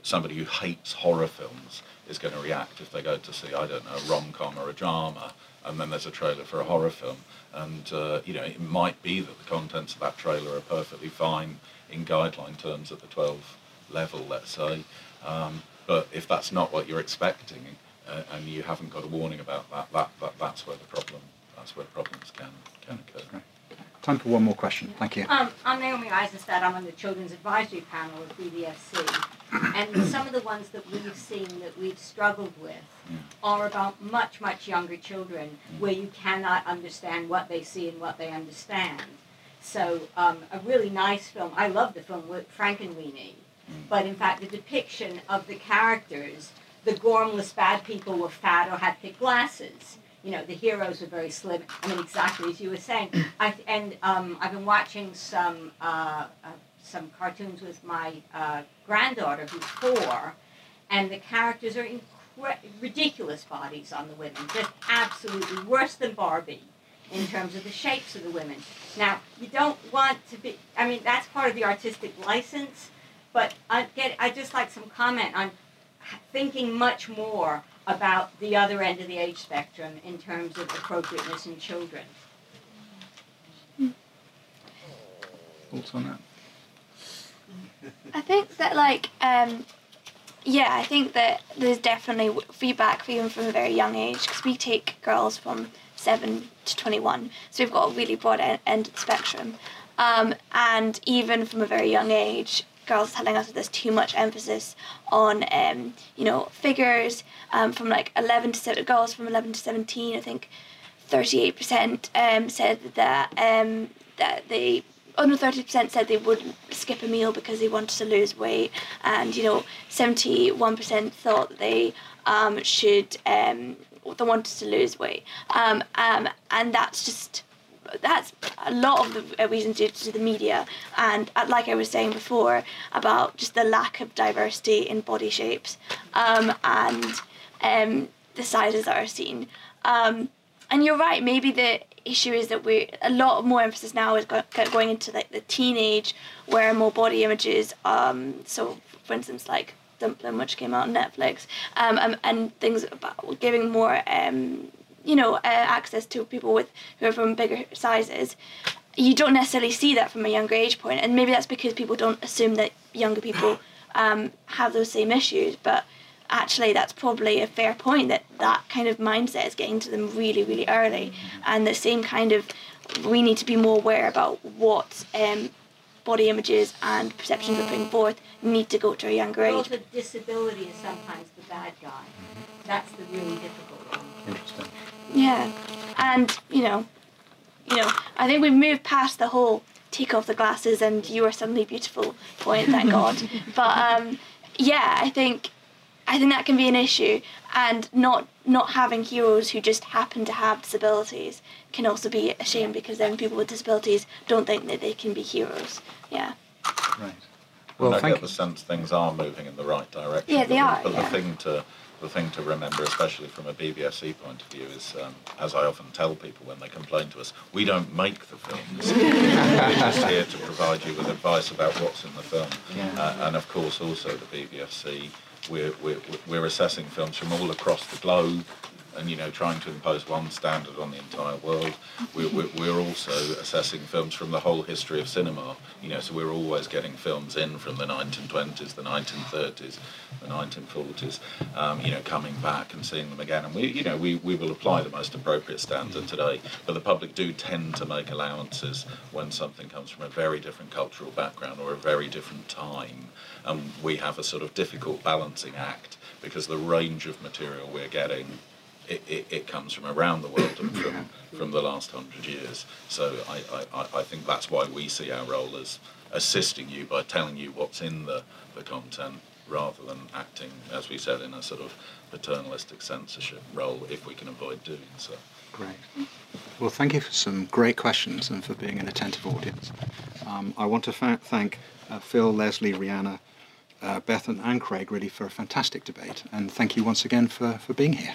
somebody who hates horror films is going to react if they go to see, I don't know, a rom-com or a drama, and then there's a trailer for a horror film. And, uh, you know, it might be that the contents of that trailer are perfectly fine in guideline terms at the 12 level, let's say. Um, but if that's not what you're expecting, uh, and you haven't got a warning about that, that, that that's where the problem, that's where problems can, can occur. Time for one more question. Thank you. Um, I'm Naomi Eisenstadt. I'm on the Children's Advisory Panel of BBFC. And some of the ones that we've seen that we've struggled with are about much, much younger children where you cannot understand what they see and what they understand. So, um, a really nice film. I love the film with Frankenweenie. But in fact, the depiction of the characters, the gormless bad people were fat or had thick glasses you know, the heroes were very slim. I mean, exactly as you were saying. I, and um, I've been watching some uh, uh, some cartoons with my uh, granddaughter, who's four, and the characters are ridiculous bodies on the women, just absolutely worse than Barbie in terms of the shapes of the women. Now, you don't want to be. I mean, that's part of the artistic license, but I get. I just like some comment on thinking much more about the other end of the age spectrum in terms of appropriateness in children. Thoughts on that? I think that like um, yeah, I think that there's definitely w- feedback even from a very young age because we take girls from seven to twenty one, so we've got a really broad end of the spectrum, um, and even from a very young age, girls telling us that there's too much emphasis on um, you know figures um, from like 11 to 7 girls from 11 to 17 I think 38% um, said that um, that they under 30% said they would skip a meal because they wanted to lose weight and you know 71% thought they um, should um, they wanted to lose weight. Um, um, and that's just that's a lot of the uh, reasons due to the media. And uh, like I was saying before about just the lack of diversity in body shapes um, and um, the sizes that are seen. Um, and you're right maybe the issue is that we a lot more emphasis now is go, going into like the teenage where more body images um, so for instance like Dumplin' which came out on Netflix um, and, and things about giving more um, you know uh, access to people with who are from bigger sizes you don't necessarily see that from a younger age point. And maybe that's because people don't assume that younger people um, have those same issues. But actually that's probably a fair point that that kind of mindset is getting to them really really early. And the same kind of we need to be more aware about what um, body images and perceptions we're putting forth need to go to a younger Well, age. the disability is sometimes the bad guy. That's the really difficult. Interesting. Yeah, and you know, you know, I think we've moved past the whole take off the glasses and you are suddenly beautiful point. Thank God. But um, yeah, I think I think that can be an issue, and not not having heroes who just happen to have disabilities can also be a shame because then people with disabilities don't think that they can be heroes. Yeah. Right. Well, Well, I thank get the sense things are moving in the right direction. Yeah, they but, are, But yeah. the thing to the thing to remember, especially from a BBFC point of view, is um, as I often tell people when they complain to us, we don't make the films. We're just here to provide you with advice about what's in the film. Yeah. Uh, and of course, also the BBFC, we're, we're, we're assessing films from all across the globe. And you know, trying to impose one standard on the entire world. We're, we're, we're also assessing films from the whole history of cinema. You know, so we're always getting films in from the 1920s, the 1930s, the 1940s. Um, you know, coming back and seeing them again. And we, you know, we, we will apply the most appropriate standard today. But the public do tend to make allowances when something comes from a very different cultural background or a very different time. And we have a sort of difficult balancing act because the range of material we're getting it, it, it comes from around the world and from, from the last hundred years. So I, I, I- think that's why we see our role as assisting you by telling you what's in the, the content rather than acting, as we said, in a sort of paternalistic censorship role if we can avoid doing so. Great. Well, thank you for some great questions and for being an attentive audience. Um, I want to thank uh, Phil, Leslie, Rhianna, uh, Bethan, and Craig really for a fantastic debate. And thank you once again for, for being here.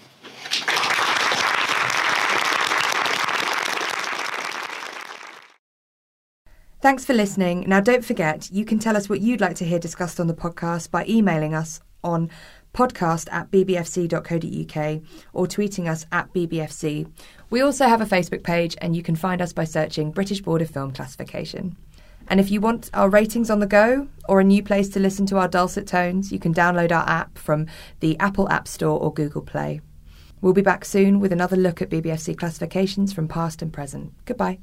Thanks for listening. Now, don't forget, you can tell us what you'd like to hear discussed on the podcast by emailing us on podcast at bbfc.co.uk or tweeting us at bbfc. We also have a Facebook page, and you can find us by searching British Board of Film Classification. And if you want our ratings on the go or a new place to listen to our dulcet tones, you can download our app from the Apple App Store or Google Play. We'll be back soon with another look at BBFC classifications from past and present. Goodbye.